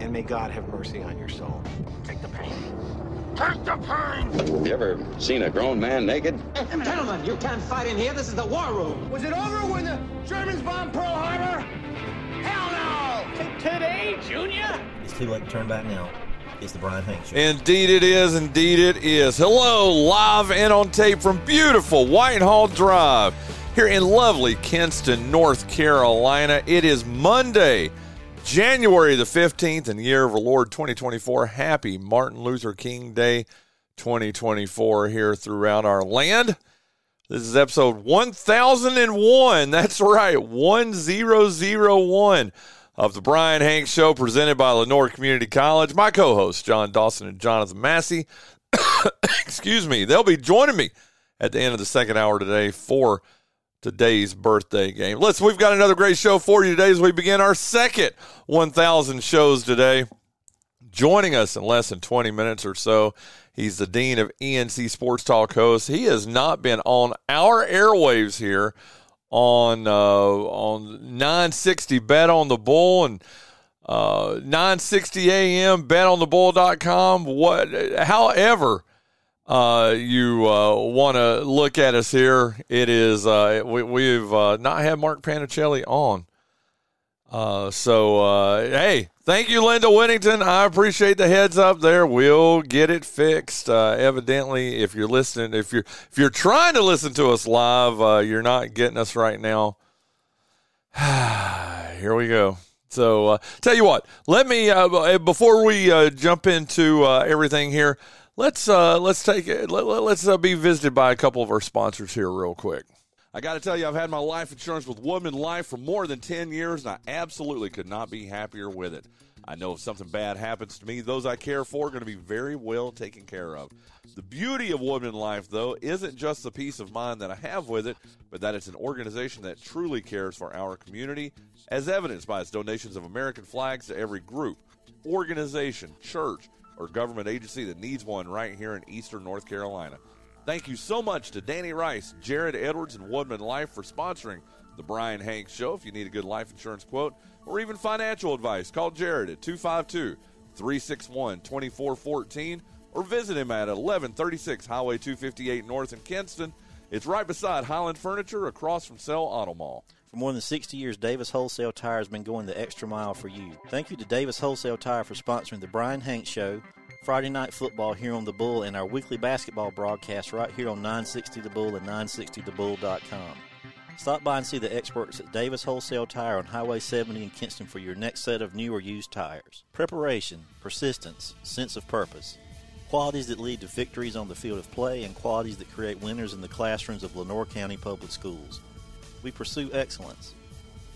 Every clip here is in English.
and may God have mercy on your soul. Take the pain. Take the pain! Have you ever seen a grown man naked? Gentlemen, you can't fight in here. This is the war room. Was it over when the Germans bombed Pearl Harbor? Hell no! Today, Junior? It's too late to turn back now. It's the Bryan Hanks Show. Indeed, it is. Indeed, it is. Hello, live and on tape from beautiful Whitehall Drive here in lovely Kinston, North Carolina. It is Monday, January the 15th, in the year of our Lord 2024. Happy Martin Luther King Day 2024 here throughout our land. This is episode 1001. That's right, 1001 of the Bryan Hanks Show presented by Lenoir Community College. My co hosts, John Dawson and Jonathan Massey. Excuse me. They'll be joining me at the end of the second hour today for today's birthday game. Listen, we've got another great show for you today as we begin our second 1,000 shows today. Joining us in less than 20 minutes or so, he's the Dean of ENC Sports Talk host. He has not been on our airwaves here on uh, on 960 bet on the bull and uh, 960 am bet on the bull.com what however uh, you uh, want to look at us here? It is uh, we, we've uh, not had Mark Panichelli on. Uh, so uh, hey thank you linda whittington. I appreciate the heads up there. We'll get it fixed. Evidently if you're listening if you're if you're trying to listen to us live you're not getting us right now. Here we go. So tell you what let me before we jump into everything here let's uh, let's take it let, let's uh, be visited by a couple of our sponsors here real quick I got to tell you, I've had my life insurance with WoodmenLife for more than 10 years, and I absolutely could not be happier with it. I know if something bad happens to me, those I care for are going to be very well taken care of. The beauty of WoodmenLife, though, isn't just the peace of mind that I have with it, but that it's an organization that truly cares for our community, as evidenced by its donations of American flags to every group, organization, church, or government agency that needs one right here in eastern North Carolina. Thank you so much to Danny Rice, Jared Edwards, and WoodmenLife for sponsoring the Bryan Hanks Show. If you need a good life insurance quote or even financial advice, call Jared at 252 361 2414 or visit him at 1136 Highway 258 North in Kinston. It's right beside Highland Furniture across from Sell Auto Mall. For more than 60 years, Davis Wholesale Tire has been going the extra mile for you. Thank you to Davis Wholesale Tire for sponsoring the Bryan Hanks Show, Friday Night Football here on The Bull, and our weekly basketball broadcast right here on 960 The Bull and 960TheBull.com. Stop by and see the experts at Davis Wholesale Tire on Highway 70 in Kinston for your next set of new or used tires. Preparation, persistence, sense of purpose. Qualities that lead to victories on the field of play and qualities that create winners in the classrooms of Lenoir County Public Schools. We pursue excellence.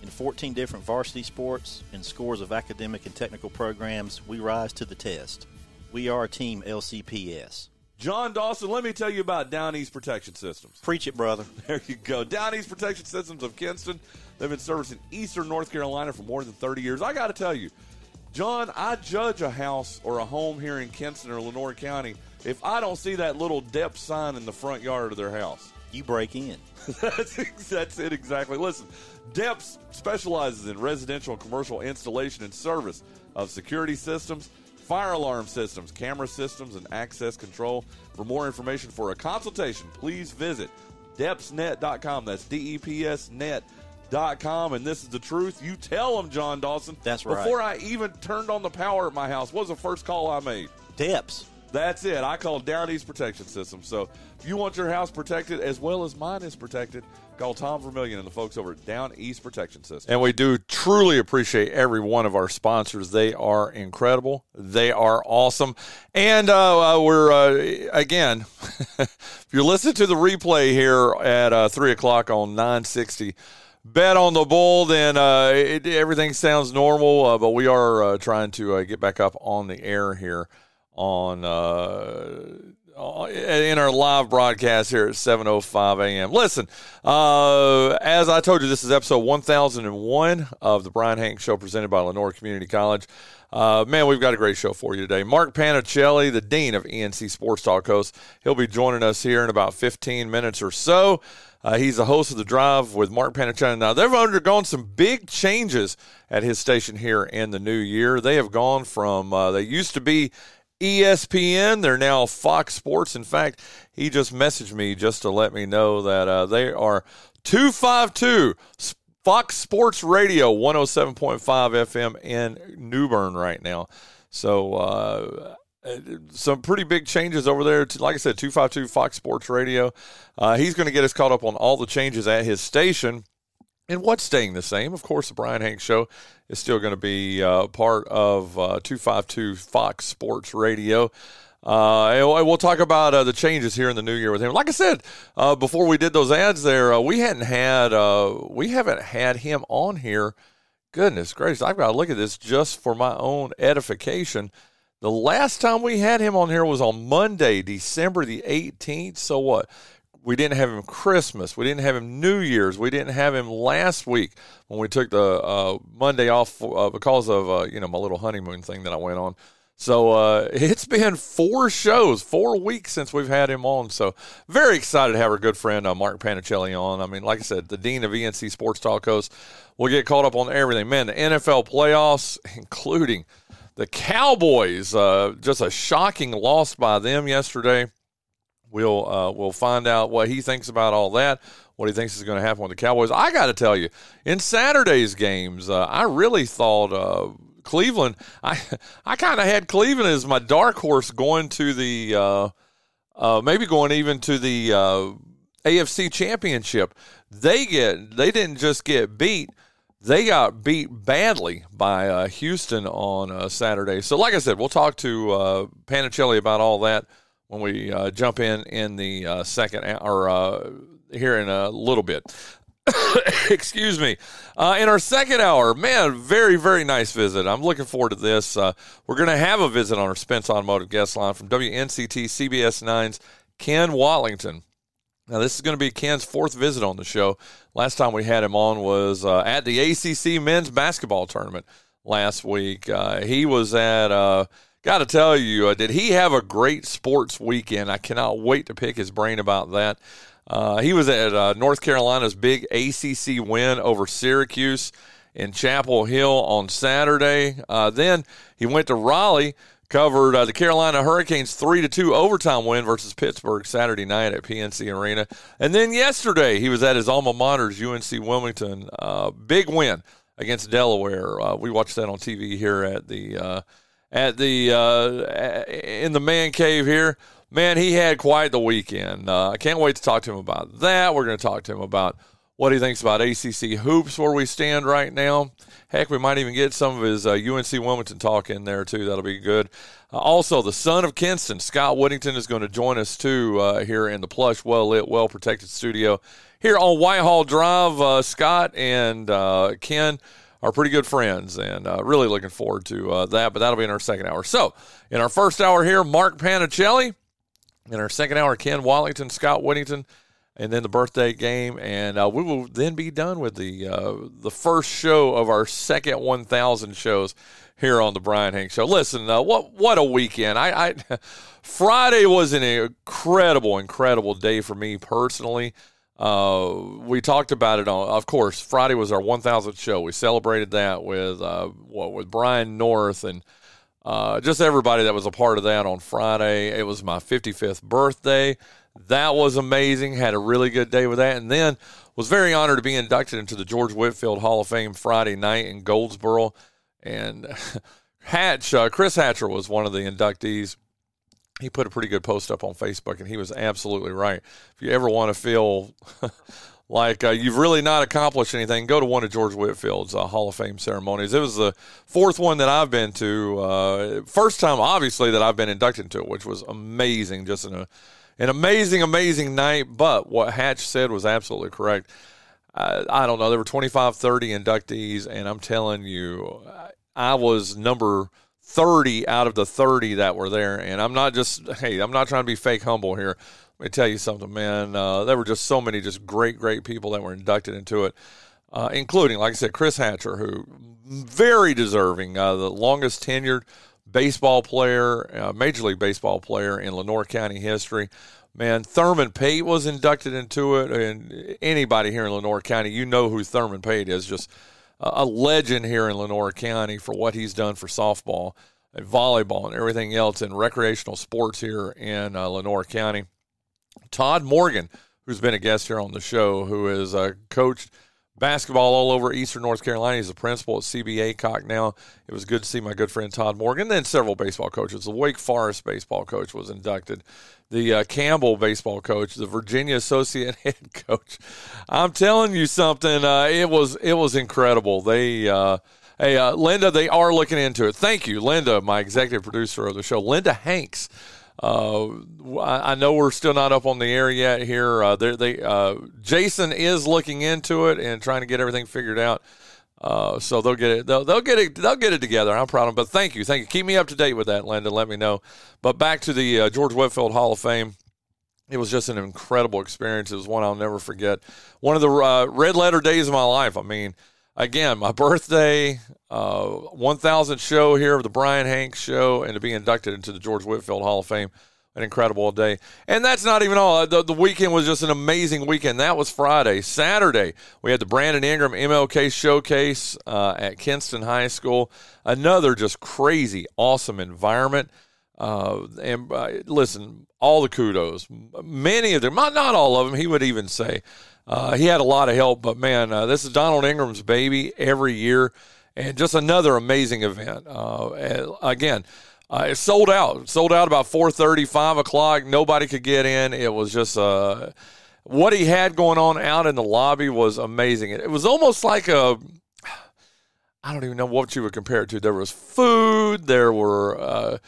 In 14 different varsity sports and scores of academic and technical programs, we rise to the test. We are Team LCPS. John Dawson, let me tell you about Down East Protection Systems. Preach it, brother. There you go. Down East Protection Systems of Kinston. They've been servicing eastern North Carolina for more than 30 years. I got to tell you, John, I judge a house or a home here in Kinston or Lenoir County if I don't see that little DEPS sign in the front yard of their house. You break in. that's, that's it exactly. Listen, DEPS specializes in residential and commercial installation and service of security systems, fire alarm systems, camera systems, and access control. For more information for a consultation, please visit depsnet.com. That's D E P S net.com. And this is the truth. You tell them, John Dawson. That's right. Before I even turned on the power at my house, what was the first call I made? DEPS. That's it. I call Down East Protection System. So if you want your house protected as well as mine is protected, call Tom Vermillion and the folks over at Down East Protection System. And we do truly appreciate every one of our sponsors. They are incredible. They are awesome. And uh, uh, we're, uh, again, if you're listening to the replay here at uh, 3 o'clock on 960, bet on the bull, then uh, it, everything sounds normal. Uh, but we are uh, trying to uh, get back up on the air here on uh, in our live broadcast here at 7:05 a.m. Listen, uh, as I told you, this is episode 1001 of the Bryan Hanks Show presented by Lenoir Community College. Uh, man, we've got a great show for you today. Mark Panichelli, the dean of ENC Sports Talk Host, he'll be joining us here in about 15 minutes or so. Uh, he's the host of the Drive with Mark Panichelli. Now they've undergone some big changes at his station here in the new year. They have gone from uh, they used to be ESPN. They're now Fox Sports. In fact, he just messaged me just to let me know that uh, they are 252 Fox Sports Radio 107.5 FM in New Bern right now. So, uh, some pretty big changes over there. Like I said, 252 Fox Sports Radio. Uh, he's going to get us caught up on all the changes at his station. And what's staying the same? Of course, the Bryan Hanks Show is still going to be uh, part of uh, 252 Fox Sports Radio. Uh, we'll talk about uh, the changes here in the new year with him. Like I said uh, before, we did those ads there. Uh, we hadn't had uh, we haven't had him on here. Goodness gracious, I've got to look at this just for my own edification. The last time we had him on here was on Monday, December the 18th. So what? We didn't have him Christmas. We didn't have him New Year's. We didn't have him last week when we took the uh, Monday off because of you know my little honeymoon thing that I went on. So uh, it's been four shows, four weeks since we've had him on. So very excited to have our good friend uh, Mark Panichelli on. I mean, like I said, the dean of ENC Sports Talk host. We'll get caught up on everything. Man, the NFL playoffs, including the Cowboys, uh, just a shocking loss by them yesterday. We'll uh, we'll find out what he thinks about all that. What he thinks is going to happen with the Cowboys. I got to tell you, in Saturday's games, uh, I really thought uh, Cleveland, I I kind of had Cleveland as my dark horse going to the uh, uh, maybe going even to the uh, AFC Championship. They get they didn't just get beat; they got beat badly by uh, Houston on uh, Saturday. So, like I said, we'll talk to uh, Panichelli about all that when we jump in in the second or here in a little bit. Excuse me. Uh, in our second hour, man, very, very nice visit. I'm looking forward to this. Uh, we're going to have a visit on our Spence Automotive guest line from WNCT CBS 9's Ken Wallington. Now, this is going to be Ken's fourth visit on the show. Last time we had him on was uh, at the ACC men's basketball tournament last week. Uh, he was at, uh, got to tell you, uh, did he have a great sports weekend? I cannot wait to pick his brain about that. Uh, he was at uh, North Carolina's big ACC win over Syracuse in Chapel Hill on Saturday. Uh, then he went to Raleigh, covered uh, the Carolina Hurricanes three to two overtime win versus Pittsburgh Saturday night at PNC Arena. And then yesterday he was at his alma mater's UNC Wilmington, uh, big win against Delaware. We watched that on TV here at the at the in the man cave here man, he had quite the weekend. Uh, I can't wait to talk to him about that. We're going to talk to him about what he thinks about ACC hoops, where we stand right now. Heck, we might even get some of his uh, UNC Wilmington talk in there too. That'll be good. Uh, also, the son of Kinston, Scott Whittington, is going to join us too uh, here in the plush, well lit, well protected studio here on Whitehall Drive. Uh, Scott and uh, Ken are pretty good friends, and uh, really looking forward to that. But that'll be in our second hour. So, in our first hour here, Mark Panichelli in our second hour, Ken Wallington, Scott Whittington, and then the birthday game, and uh, we will then be done with the uh, the first show of our second 1,000 shows here on the Bryan Hank Show. Listen, uh, what what a weekend! I, I Friday was an incredible, incredible day for me personally. Uh, we talked about it on, of course. Friday was our 1,000th show. We celebrated that with uh, what with Brian North and uh, just everybody that was a part of that on Friday. It was my 55th birthday. That was amazing. Had a really good day with that. And then was very honored to be inducted into the George Whitfield Hall of Fame Friday night in Goldsboro. And Hatch, uh, Chris Hatcher was one of the inductees. He put a pretty good post up on Facebook, and he was absolutely right. If you ever want to feel like uh, you've really not accomplished anything, go to one of George Whitfield's uh, Hall of Fame ceremonies. It was the fourth one that I've been to. Uh, first time, obviously, that I've been inducted to it, which was amazing. Just an, an amazing, amazing night. But what Hatch said was absolutely correct. I don't know. There were 25, 30 inductees, and I'm telling you, I was number 30 out of the 30 that were there. And I'm not just, hey, I'm not trying to be fake humble here. Let me tell you something, man. Uh, there were just so many just great, great people that were inducted into it, uh, including, like I said, Chris Hatcher, who very deserving, uh, the longest tenured baseball player, uh, Major League Baseball player in Lenoir County history. Man, Thurman Pate was inducted into it, and anybody here in Lenoir County, you know who Thurman Pate is. Just a legend here in Lenoir County for what he's done for softball and volleyball and everything else in recreational sports here in uh, Lenoir County. Todd Morgan, who's been a guest here on the show, who is uh, coached basketball all over Eastern North Carolina. He's a principal at CBA Aycock now. It was good to see my good friend Todd Morgan. Then several baseball coaches. The Wake Forest baseball coach was inducted. The uh, Campbell baseball coach, the Virginia associate head coach. I'm telling you something. Uh, it was it was incredible. They. Uh, Hey, uh, Linda, they are looking into it. Thank you, Linda, my executive producer of the show. Linda Hanks uh, I, know we're still not up on the air yet here. Uh, they, Jason is looking into it and trying to get everything figured out. Uh, so they'll get it. They'll, they'll, get it. They'll get it together. I'm proud of them. But thank you, thank you. Keep me up to date with that, Linda. Let me know. But back to the uh, George Whitfield Hall of Fame. It was just an incredible experience. It was one I'll never forget. One of the uh, red letter days of my life. I mean, again, my birthday, uh, 1000th show here of the Bryan Hanks show, and to be inducted into the George Whitfield Hall of Fame. An incredible day. And that's not even all. The, the weekend was just an amazing weekend. That was Friday. Saturday, we had the Brandon Ingram MLK Showcase uh, at Kinston High School. Another just crazy, awesome environment. Uh, and uh, listen, all the kudos. Many of them, not, not all of them, he would even say. Uh, he had a lot of help, but man, uh, this is Donald Ingram's baby every year, and just another amazing event. Uh, again, uh, it sold out. It sold out about 4:30, 5 o'clock. Nobody could get in. It was just uh, what he had going on out in the lobby was amazing. It, it was almost like a I don't even know what you would compare it to. There was food. There were uh,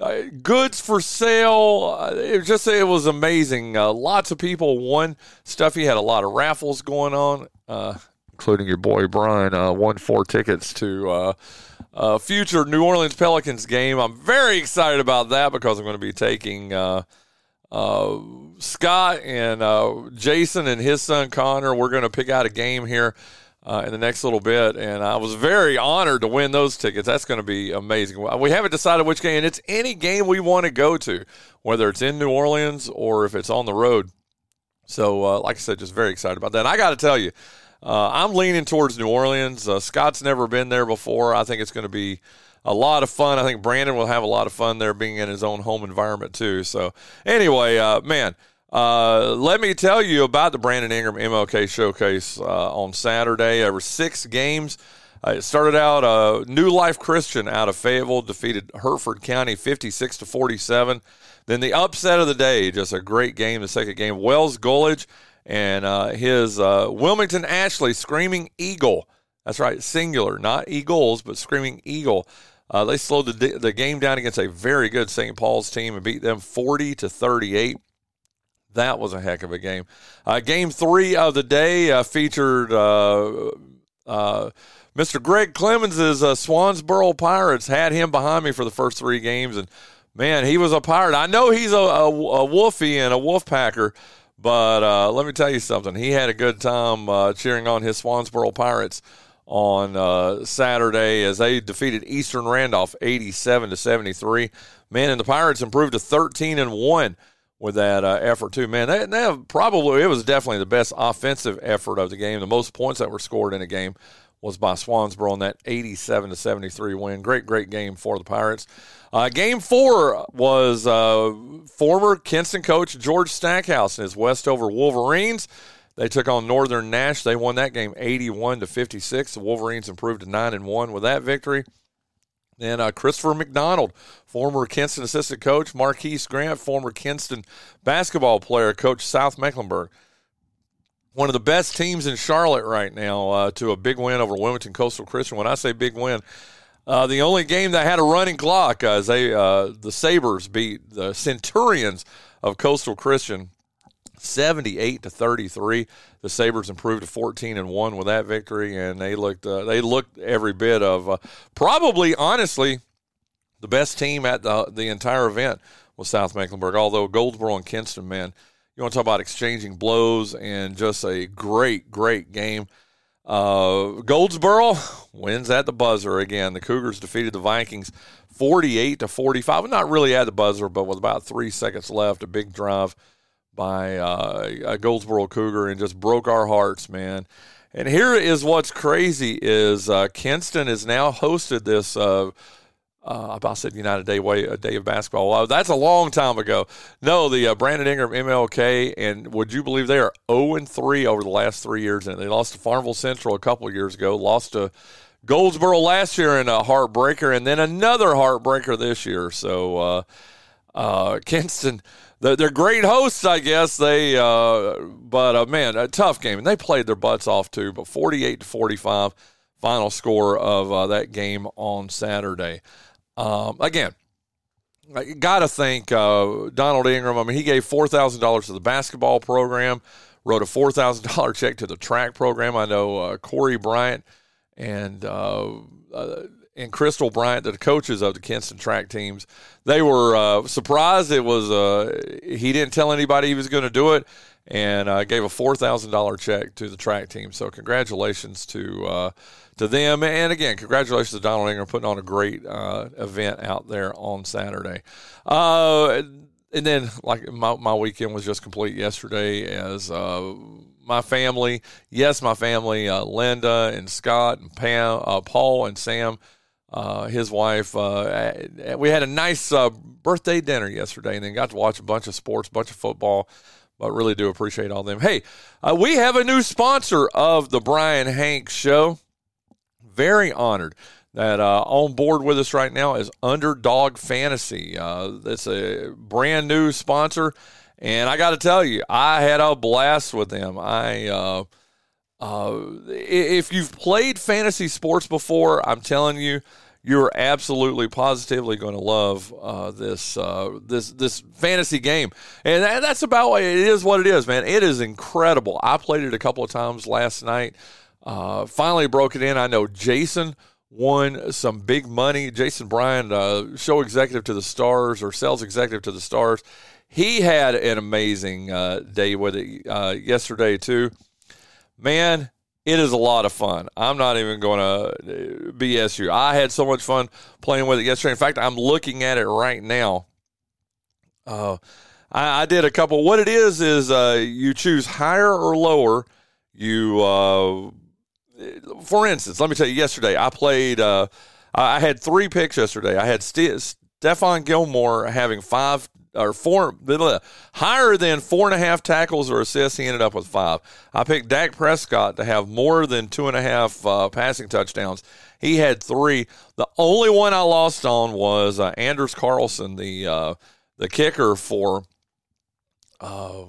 uh, goods for sale. Uh, it just it was amazing. Uh, lots of people won stuff. He had a lot of raffles going on, uh, including your boy Bryan uh, won four tickets to a future New Orleans Pelicans game. I'm very excited about that because I'm going to be taking. Scott and Jason and his son Connor, we're going to pick out a game here uh, in the next little bit. And I was very honored to win those tickets. That's going to be amazing. We haven't decided which game. and It's any game we want to go to, whether it's in New Orleans or if it's on the road. So, uh, like I said, just very excited about that. And I got to tell you, uh, I'm leaning towards New Orleans. Uh, Scott's never been there before. I think it's going to be a lot of fun. I think Brandon will have a lot of fun there being in his own home environment, too. So, anyway, uh, man, uh, let me tell you about the Brandon Ingram MLK Showcase uh, on Saturday. There were six games. Uh, it started out uh, New Life Christian out of Fayetteville defeated Hertford County 56 to 47. Then the upset of the day, just a great game. The second game, Wells Gulledge and uh, his uh, Wilmington Ashley Screaming Eagle. That's right, singular, not Eagles, but Screaming Eagle. Uh, they slowed the, the game down against a very good St. Paul's team and beat them 40 to 38. That was a heck of a game. Uh, game three of the day uh, featured uh, Mr. Greg Clemens' uh, Swansboro Pirates. Had him behind me for the first three games, and man, he was a pirate. I know he's a, a, a Wolfie and a Wolf Packer, but uh, let me tell you something. He had a good time cheering on his Swansboro Pirates on Saturday as they defeated Eastern Randolph 87 to 73. Man, and the Pirates improved to 13 and one with that uh, effort too. Man, they, they probably it was definitely the best offensive effort of the game. The most points that were scored in a game was by Swansboro in that 87 to 73 win. Great, great game for the Pirates. Uh, game four was uh, former Kinston coach George Stackhouse and his Westover Wolverines. They took on Northern Nash. They won that game 81 to 56. The Wolverines improved to 9 and 1 with that victory. And uh, Christopher McDonald, former Kinston assistant coach, Marquise Grant, former Kinston basketball player, coach South Mecklenburg. One of the best teams in Charlotte right now uh, to a big win over Wilmington Coastal Christian. When I say big win, uh, the only game that had a running clock, uh, they uh, the Sabres beat the Centurions of Coastal Christian 78 to 33. The Sabres improved to 14 and 1 with that victory and they looked uh, they looked every bit of uh, probably honestly The best team at the the entire event was South Mecklenburg. Although Goldsboro and Kinston, man, you want to talk about exchanging blows and just a great, great game. Uh, Goldsboro wins at the buzzer again. The Cougars defeated the Vikings 48 to 45. Not really at the buzzer, but with about three seconds left, a big drive by uh, a Goldsboro Cougar and just broke our hearts, man. And here is what's crazy is uh, Kinston has now hosted this uh, about said United Day way a day of basketball. Well, that's a long time ago. No, the uh, Brandon Ingram MLK, and would you believe they are zero and three over the last three years? And they lost to Farmville Central a couple years ago, lost to Goldsboro last year in a heartbreaker, and then another heartbreaker this year. So, uh, uh, Kinston, they're, they're, great hosts, I guess. They, uh, but uh, man, a tough game, and they played their butts off too. But forty-eight to forty-five, final score of uh, that game on Saturday. Um, again, I got to thank uh, Donald Ingram. I mean, he gave four thousand dollars to the basketball program, wrote a four thousand dollar check to the track program. I know uh, Corey Bryant and uh, uh and Crystal Bryant, the coaches of the Kinston track teams, they were uh, surprised. It was uh, he didn't tell anybody he was going to do it, and gave a four thousand dollar check to the track team. So congratulations to to them. And again, congratulations to Donald Ingram putting on a great uh, event out there on Saturday. Uh, and then, like my, my weekend was just complete yesterday as uh, my family, yes, my family, uh, Linda and Scott and Pam, uh, Paul and Sam. Uh, his wife. we had a nice birthday dinner yesterday, and then got to watch a bunch of sports, bunch of football but really do appreciate all them. Hey, uh, we have a new sponsor of the Bryan Hanks Show very honored that uh, on board with us right now is Underdog Fantasy. Uh, a brand new sponsor, and I got to tell you, I had a blast with them. I uh, uh, if you've played fantasy sports before, I'm telling you, you're absolutely positively going to love uh, this uh, this this fantasy game, and that, that's about it is. What it is, man. It is incredible. I played it a couple of times last night. Uh, finally broke it in. I know Jason won some big money. Jason Bryant, uh, show executive to the Stars or sales executive to the Stars. He had an amazing uh, day with it uh, yesterday, too. Man, it is a lot of fun. I'm not even going to uh, BS you. I had so much fun playing with it yesterday. In fact, I'm looking at it right now. Uh, I, I, did a couple. What it is is uh, you choose higher or lower. You uh, for instance, let me tell you, yesterday I played. Uh, I had three picks yesterday. I had St- Stephon Gilmore having five or four higher than four and a half tackles or assists. He ended up with five. I picked Dak Prescott to have more than two and a half uh, passing touchdowns. He had three. The only one I lost on was uh, Anders Carlson, the uh, the kicker for uh,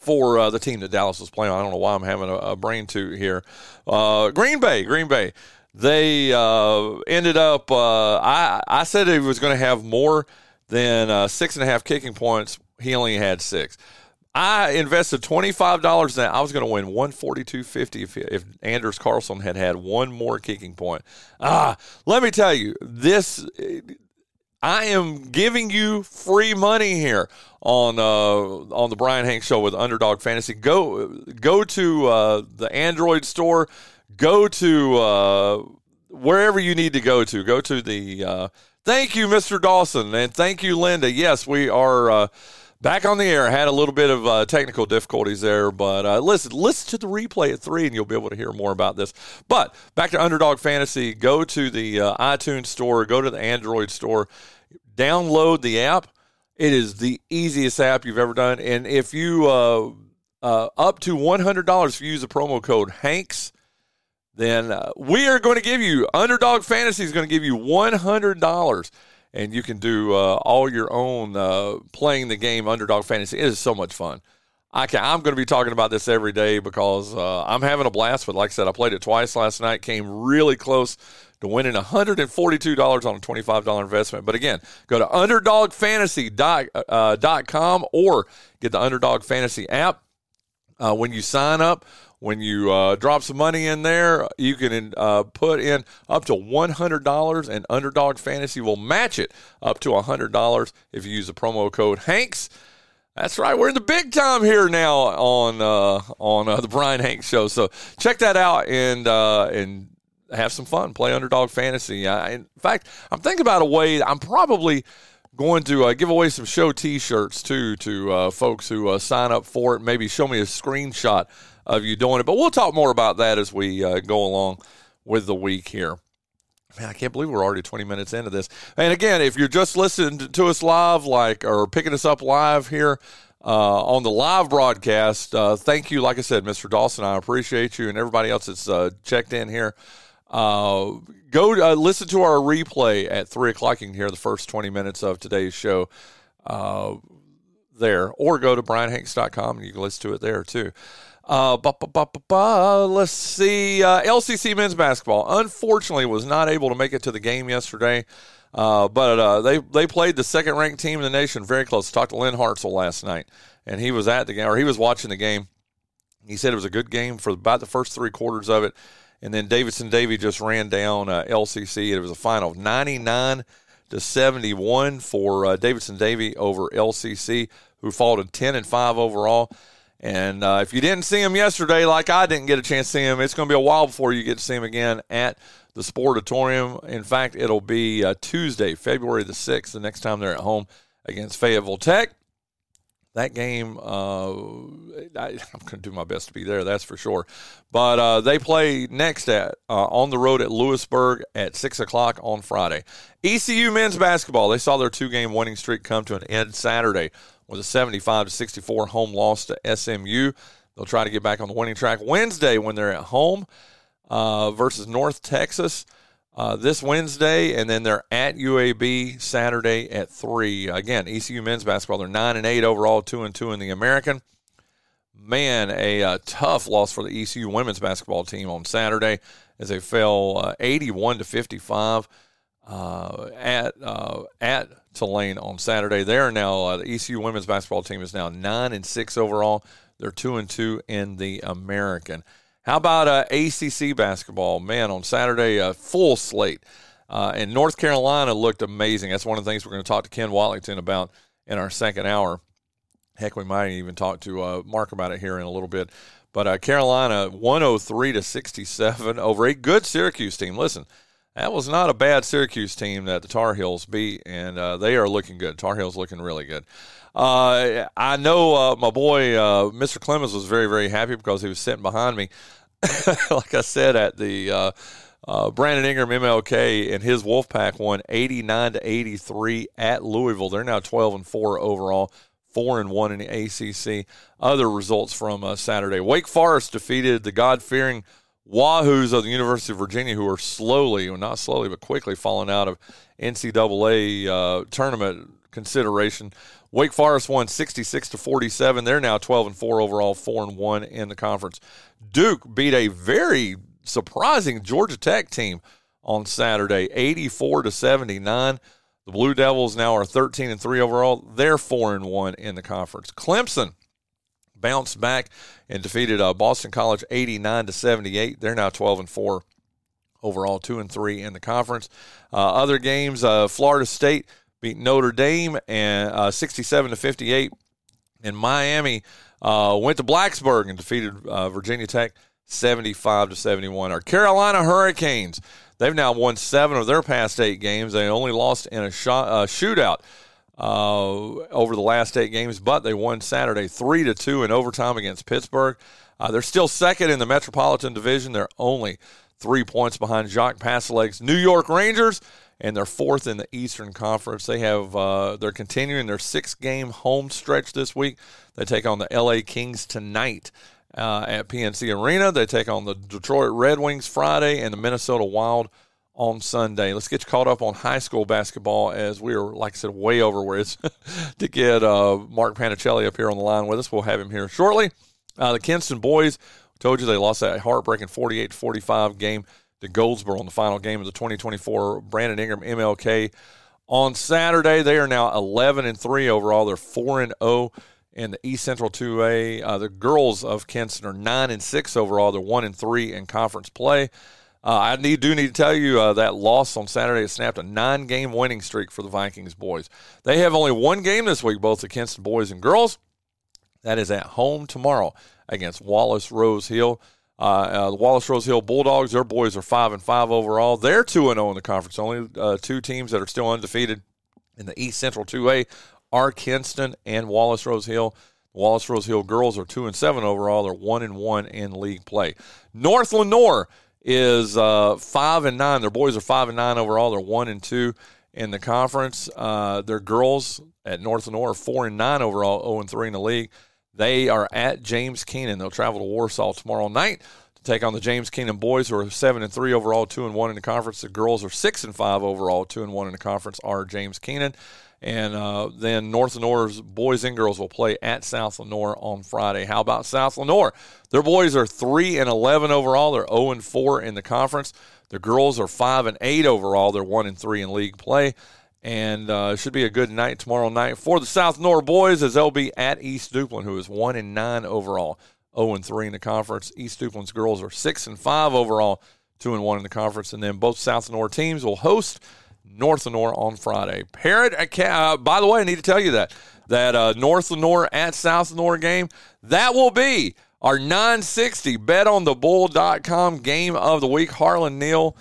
for uh, the team that Dallas was playing. I don't know why I'm having a, a brain toot here. Uh, Green Bay, Green Bay. They uh, ended up. Uh, I I said he was going to have more than uh, six and a half kicking points. He only had six. I invested twenty five dollars that I was going to win one forty two fifty if if Anders Carlson had had one more kicking point. Ah, let me tell you this. I am giving you free money here on uh, on the Bryan Hanks Show with Underdog Fantasy. Go go to uh, the Android store. Go to uh, wherever you need to go to. Go to the. Uh, thank you, Mr. Dawson, and thank you, Linda. Yes, we are uh, back on the air. Had a little bit of uh, technical difficulties there, but uh, listen, listen to the replay at three, and you'll be able to hear more about this. But back to Underdog Fantasy. Go to the uh, iTunes store. Go to the Android store. Download the app. It is the easiest app you've ever done. And if you uh, uh, up to one hundred dollars if you use the promo code Hanks, then uh, we are going to give you Underdog Fantasy is going to give you one hundred dollars, and you can do uh, all your own uh, playing the game Underdog Fantasy. It is so much fun. I can, I'm going to be talking about this every day because uh, I'm having a blast. But like I said, I played it twice last night. Came really close to winning $142 on a $25 investment. But again, go to underdogfantasy.com uh, or get the Underdog Fantasy app. Uh, when you sign up, When you uh, drop some money in there, you can uh, put in up to $100, and Underdog Fantasy will match it up to $100 if you use the promo code Hanks. That's right. We're in the big time here now on uh, on uh, the Bryan Hanks show. So check that out and uh, and have some fun. Play Underdog Fantasy. In fact, I'm thinking about a way. I'm probably going to uh, give away some show T-shirts too to uh, folks who uh, sign up for it. Maybe show me a screenshot of you doing it. But we'll talk more about that as we uh, go along with the week here. Man, I can't believe we're already 20 minutes into this. And again, if you're just listening to us live, like or picking us up live here uh, on the live broadcast, uh, thank you. Like I said, Mr. Dawson, I appreciate you and everybody else that's uh, checked in here. Uh, go uh, listen to our replay at three o'clock. You can hear the first 20 minutes of today's show uh, there, or go to bryanhanks.com and you can listen to it there too. Uh, ba, ba, ba, let's see. Uh, LCC men's basketball unfortunately was not able to make it to the game yesterday, uh, but uh, they they played the second ranked team in the nation very close. Talked to Lynn Hartzell last night, and he was at the game or he was watching the game. He said it was a good game for about the first three quarters of it, and then Davidson-Davie just ran down uh, LCC. It was a final of ninety nine to seventy one for uh, Davidson-Davie over LCC, who followed ten and five overall. And uh, if you didn't see him yesterday, like I didn't get a chance to see him, it's going to be a while before you get to see him again at the Sportatorium. In fact, it'll be uh, Tuesday, February the 6th, the next time they're at home against Fayetteville Tech. That game, uh, I, am going to do my best to be there, that's for sure. But uh, they play next at uh, on the road at Louisburg at 6 o'clock on Friday. ECU men's basketball, they saw their two game winning streak come to an end Saturday with a 75 to 64 home loss to SMU. They'll try to get back on the winning track Wednesday when they're at home uh, versus North Texas uh, this Wednesday, and then they're at UAB Saturday at three. Again, ECU men's basketball. They're nine and eight overall, two and two in the American. Man, a uh, tough loss for the ECU women's basketball team on Saturday as they fell uh, 81 to 55 uh, at uh, at Tulane on Saturday. They are now uh, the ECU women's basketball team is now nine and six overall. They're two and two in the American. How about uh, ACC basketball? Man, on Saturday, a full slate. Uh, and North Carolina looked amazing. That's one of the things we're going to talk to Ken Wallington about in our second hour. Heck, we might even talk to uh, Mark about it here in a little bit. But uh, Carolina, 103 to 67 over a good Syracuse team. Listen, that was not a bad Syracuse team that the Tar Heels beat, and uh, they are looking good. Tar Heels looking really good. Uh, I know uh, my boy uh, Mr. Clemens was very very happy because he was sitting behind me. like I said at the uh, uh, Brandon Ingram MLK and his Wolfpack won 89 to 83 at Louisville. They're now 12 and four overall. Four and one in the ACC. Other results from Saturday: Wake Forest defeated the God-fearing Wahoos of the University of Virginia, who are slowly, well, not slowly, but quickly falling out of NCAA uh, tournament consideration. Wake Forest won 66 to 47. They're now 12 and 4 overall, 4 and 1 in the conference. Duke beat a very surprising Georgia Tech team on Saturday, 84 to 79. The Blue Devils now are 13 and 3 overall. They're 4 and 1 in the conference. Clemson bounced back and defeated uh, Boston College 89 to 78. They're now 12 and 4 overall, 2 and 3 in the conference. Uh, other games, uh, Florida State beat Notre Dame and uh, 67 to 58. And Miami uh, went to Blacksburg and defeated uh, Virginia Tech 75 to 71. Our Carolina Hurricanes, they've now won seven of their past eight games. They only lost in a shot, shootout uh, over the last eight games, but they won Saturday three to two in overtime against Pittsburgh. Uh, they're still second in the Metropolitan Division. They're only three points behind Jacques Pastolec's New York Rangers, and they're fourth in the Eastern Conference. They have uh, they're continuing their six game home stretch this week. They take on the LA Kings tonight. Uh, at PNC Arena, they take on the Detroit Red Wings Friday and the Minnesota Wild on Sunday. Let's get you caught up on high school basketball as we are, like I said, way over where it's to get uh, Mark Panichelli up here on the line with us. We'll have him here shortly. Uh, the Kinston boys told you they lost that heartbreaking 48 45 game to Goldsboro in the final game of the 2024 Brandon Ingram MLK on Saturday. They are now 11 and 3 overall. They're 4 and 0 in the East Central 2A. Uh, the girls of Kinston are nine and six overall. They're one and three in conference play. Uh, I need, do need to tell you uh, that loss on Saturday has snapped a nine game winning streak for the Vikings boys. They have only one game this week, both the Kinston boys and girls. That is at home tomorrow against Wallace Rose Hill. Uh, uh, the Wallace Rose Hill Bulldogs, their boys are five and five overall. They're two and zero in the conference. Only uh, two teams that are still undefeated in the East Central 2A are Kinston and Wallace Rose Hill. Wallace Rose Hill girls are two and seven overall. They're one and one in league play. North Lenoir is uh, five and nine. Their boys are five and nine overall. They're one and two in the conference. Uh, their girls at North Lenoir are four and nine overall, zero and three in the league. They are at James Kenan. They'll travel to Warsaw tomorrow night to take on the James Kenan boys, who are seven and three overall, two and one in the conference. The girls are six and five overall, two and one in the conference. Are James Kenan. And uh, then North Lenoir's boys and girls will play at South Lenoir on Friday. How about South Lenoir? Their boys are three and eleven overall. They're zero and four in the conference. The girls are five and eight overall. They're one and three in league play. And uh, it should be a good night tomorrow night for the South Lenoir boys as they'll be at East Duplin, who is one and nine overall, zero and three in the conference. East Duplin's girls are six and five overall, two and one in the conference. And then both South Lenoir teams will host North Lenoir on Friday. Parrott, uh, by the way, I need to tell you that that uh, North Lenoir at South Lenoir game that will be our 960 betonthebull.com game of the week. Harlan Neal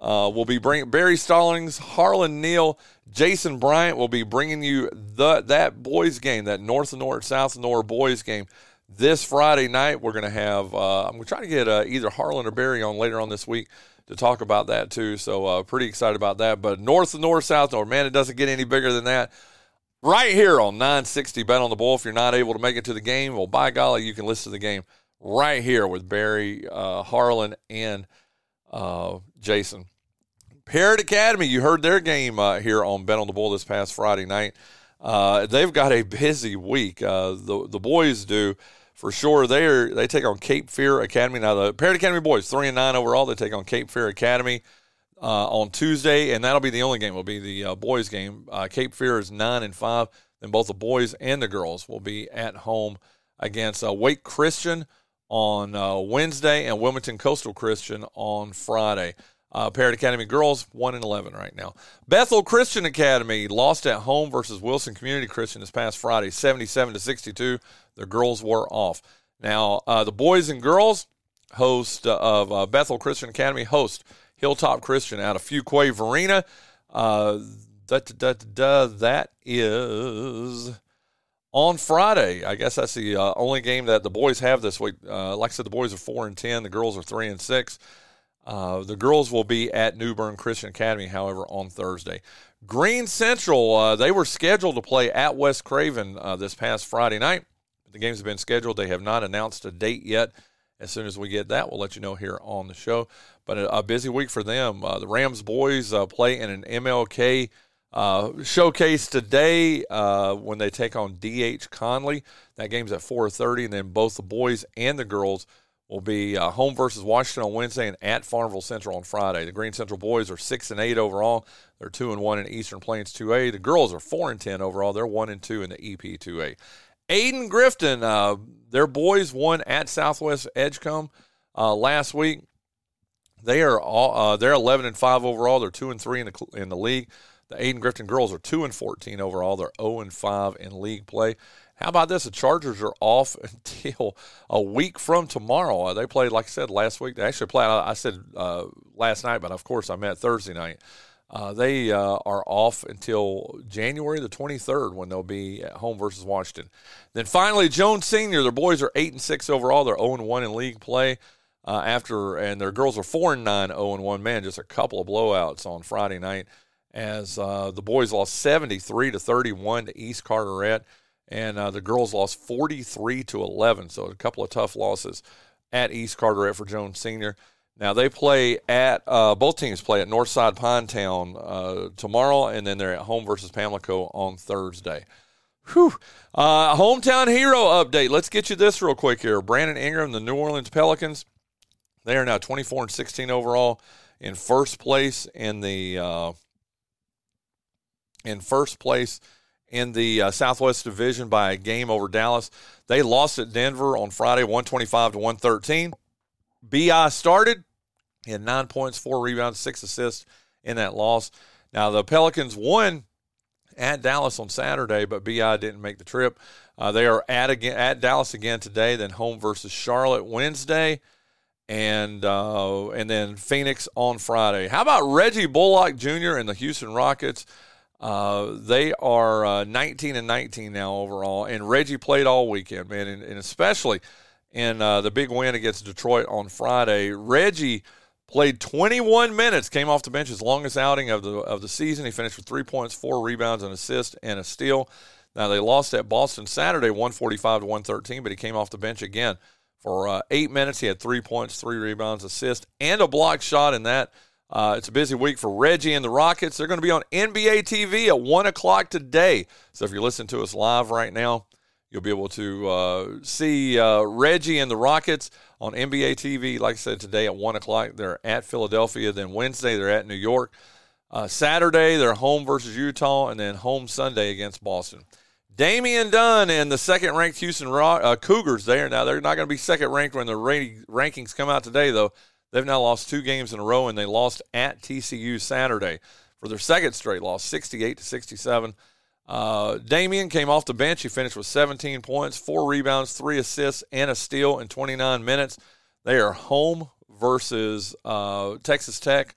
uh, will be bringing Barry Stallings, Harlan Neal, Jason Bryant will be bringing you the that boys game, that North Lenoir South Lenoir boys game. This Friday night, we're going to have. Uh, I'm going to try to get uh, either Harlan or Barry on later on this week to talk about that too. So uh, pretty excited about that. But north and north, south north, man, it doesn't get any bigger than that. Right here on 960 Bet on the Bull. If you're not able to make it to the game, well, by golly, you can listen to the game right here with Barry uh, Harlan and uh, Jason. Parrott Academy, you heard their game uh, here on Bet on the Bull this past Friday night. Uh, they've got a busy week. Uh, the the boys do for sure. They are they take on Cape Fear Academy now. The Parrott Academy boys three and nine overall. They take on Cape Fear Academy uh, on Tuesday, and that'll be the only game. Will be the uh, boys game. Uh, Cape Fear is nine and five. Then both the boys and the girls will be at home against uh, Wake Christian on uh, Wednesday and Wilmington Coastal Christian on Friday. Uh, Parrott Academy girls one and eleven right now. Bethel Christian Academy lost at home versus Wilson Community Christian this past Friday, seventy-seven to sixty-two. The girls were off. Now uh, the boys and girls host uh, of uh, Bethel Christian Academy host Hilltop Christian out of Fuquay Varina. Uh, da, da, da, that is on Friday. I guess that's the uh, only game that the boys have this week. like I said, the boys are four and ten. The girls are three and six. Uh, the girls will be at New Bern Christian Academy, however, on Thursday. Green Central, uh, they were scheduled to play at West Craven uh, this past Friday night. The games have been scheduled. They have not announced a date yet. As soon as we get that, we'll let you know here on the show. But a, a busy week for them. Uh, the Rams boys uh, play in an MLK showcase today when they take on DH Conley. That game's at 4:30, and then both the boys and the girls – will be uh, home versus Washington on Wednesday and at Farmville Central on Friday. The Green Central boys are six and eight overall. They're two and one in Eastern Plains 2A. The girls are four and ten overall. They're one and two in the EP 2A. Ayden-Grifton, uh, their boys won at Southwest Edgecombe uh, last week. They are all uh, they're 11 and five overall. They're two and three in the in the league. The Ayden-Grifton girls are two and 14 overall. They're 0 and five in league play. How about this? The Chargers are off until a week from tomorrow. Uh, they played, like I said, last week. They actually played, I said uh, last night, but of course I meant Thursday night. Uh, they uh, are off until January the 23rd when they'll be at home versus Washington. Then finally, Jones Senior. Their boys are 8 and 6 overall. They're 0 and 1 in league play. Uh, after and their girls are 4 and 9, 0 and 1. Man, just a couple of blowouts on Friday night as uh, the boys lost 73 to 31 to East Carteret and uh, the girls lost 43 to 11. So a couple of tough losses at East Carteret for Jones Senior. Now they play at uh, both teams play at Northside Pinetown uh, tomorrow, and then they're at home versus Pamlico on Thursday. Whew. Uh, hometown hero update. Let's get you this real quick here. Brandon Ingram, the New Orleans Pelicans, they are now 24 and 16 overall in first place in the uh, in first place in the uh, Southwest Division by a game over Dallas. They lost at Denver on Friday, 125 to 113. BI started. He had nine points, four rebounds, six assists in that loss. Now, the Pelicans won at Dallas on Saturday, but BI didn't make the trip. Uh, they are at again at Dallas again today, then home versus Charlotte Wednesday, and uh, and then Phoenix on Friday. How about Reggie Bullock Jr. and the Houston Rockets? Uh, they are uh, 19 and 19 now overall, and Reggie played all weekend, man, and, and especially in uh, the big win against Detroit on Friday. Reggie played 21 minutes, came off the bench, his longest outing of the of the season. He finished with three points, four rebounds, an assist, and a steal. Now they lost at Boston Saturday, 145 to 113, but he came off the bench again for uh, eight minutes. He had three points, three rebounds, assist, and a block shot in that. Uh, it's a busy week for Reggie and the Rockets. They're going to be on NBA TV at 1 o'clock today. So if you're listening to us live right now, you'll be able to uh, see uh, Reggie and the Rockets on NBA TV. Like I said, today at 1 o'clock, they're at Philadelphia. Then Wednesday, they're at New York. Uh, Saturday, they're home versus Utah, and then home Sunday against Boston. Damian Dunn and the second ranked Houston uh, Cougars there. Now, they're not going to be second ranked when the rankings come out today, though. They've now lost two games in a row, and they lost at TCU Saturday for their second straight loss, 68 to 67. Uh, Damian came off the bench. He finished with 17 points, four rebounds, three assists, and a steal in 29 minutes. They are home versus uh, Texas Tech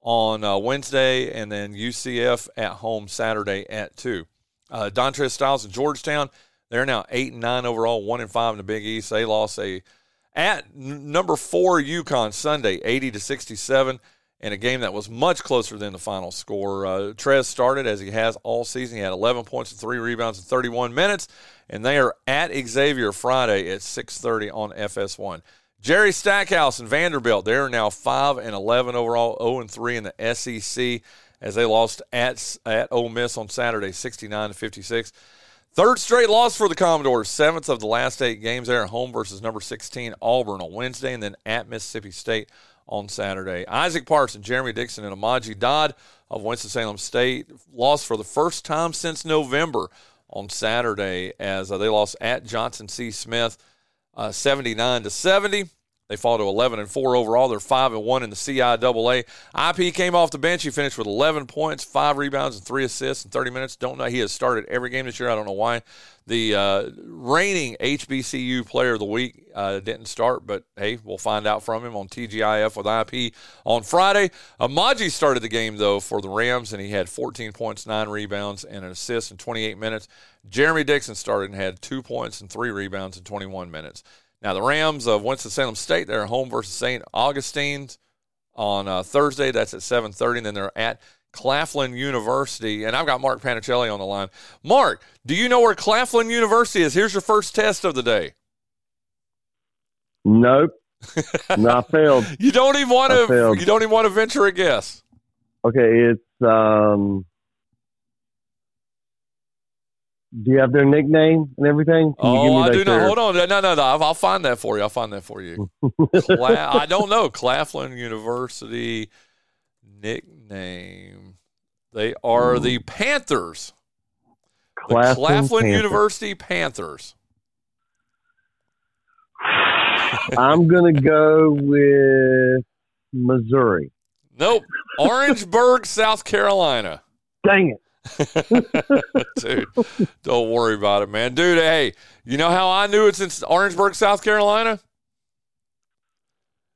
on uh, Wednesday, and then UCF at home Saturday at two. Uh, Dontrez Styles in Georgetown. They're now eight and nine overall, one and five in the Big East. They lost a at n- number four UConn Sunday, 80 to 67, in a game that was much closer than the final score. Uh, Trez started as he has all season. He had 11 points and three rebounds in 31 minutes, and they are at Xavier Friday at 6:30 on FS1. Jerry Stackhouse and Vanderbilt, they're now 5 and 11 overall, 0 and 3 in the SEC as they lost at at Ole Miss on Saturday, 69 to 56. Third straight loss for the Commodores, seventh of the last eight games there at home versus number 16 Auburn on Wednesday, and then at Mississippi State on Saturday. Isaac Parson, Jeremy Dixon, and Amaji Dodd of Winston-Salem State lost for the first time since November on Saturday as uh, they lost at Johnson C. Smith, uh, 79 to 70. They fall to 11 and 4 overall. They're 5 and 1 in the CIAA. IP came off the bench. He finished with 11 points, 5 rebounds, and 3 assists in 30 minutes. Don't know. He has started every game this year. I don't know why. The uh, reigning HBCU player of the week uh, didn't start, but hey, we'll find out from him on TGIF with IP on Friday. Amaji started the game, though, for the Rams, and he had 14 points, 9 rebounds, and an assist in 28 minutes. Jeremy Dixon started and had 2 points and 3 rebounds in 21 minutes. Now, the Rams of Winston-Salem State, they're home versus St. Augustine's on uh, Thursday. That's at 7.30. And then they're at Claflin University. And I've got Mark Panichelli on the line. Mark, do you know where Claflin University is? Here's your first test of the day. Nope. no, I failed. You don't even want to. You don't even want to venture a guess. Okay, it's um, do you have their nickname and everything? Can oh, I do not. Hold on. No, no, no. I'll, I'll, find that for you. I'll find that for you. Cla- I don't know. Claflin University nickname. They are the Panthers. Claflin, the Claflin Panthers. University Panthers. I'm going to go with Missouri. Nope. Orangeburg, South Carolina. Dang it. Dude, don't worry about it, man. Dude, hey, you know how I knew it's in Orangeburg, South Carolina?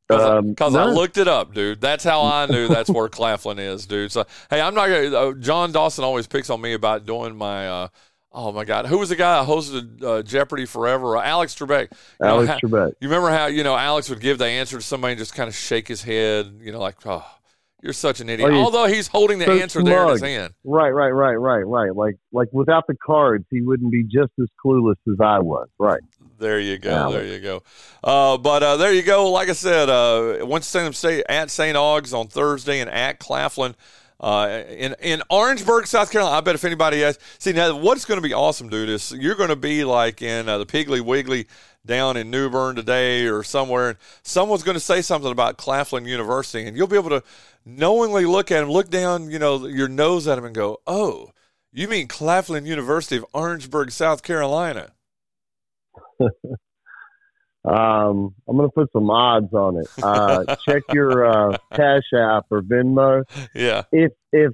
Because um, I, looked it up, dude. That's how I knew that's where Claflin is, dude. So, hey, I'm not going to. Uh, John Dawson always picks on me about doing my. Uh, oh, my God. Who was the guy that hosted uh, Jeopardy forever? Uh, Alex Trebek. You Alex know, how, Trebek. You remember how, you know, Alex would give the answer to somebody and just kind of shake his head, you know, like, oh, you're such an idiot. Although he's holding the so answer smug. there in his hand. Right, right, right, right, right. Like like without the cards, he wouldn't be just as clueless as I was. Right. There you go. Yeah. There you go. Uh, but uh, there you go. Like I said, uh, Winston State at St. Augs on Thursday and at Claflin. Uh, in in Orangeburg, South Carolina. I bet if anybody has see now, what's going to be awesome, dude, is you're going to be like in uh, the Piggly Wiggly down in New Bern today or somewhere, and someone's going to say something about Claflin University, and you'll be able to knowingly look at him, look down, you know, your nose at him, and go, "Oh, You mean Claflin University of Orangeburg, South Carolina? Um, I'm gonna put some odds on it. Uh, check your uh, Cash App or Venmo. Yeah. If if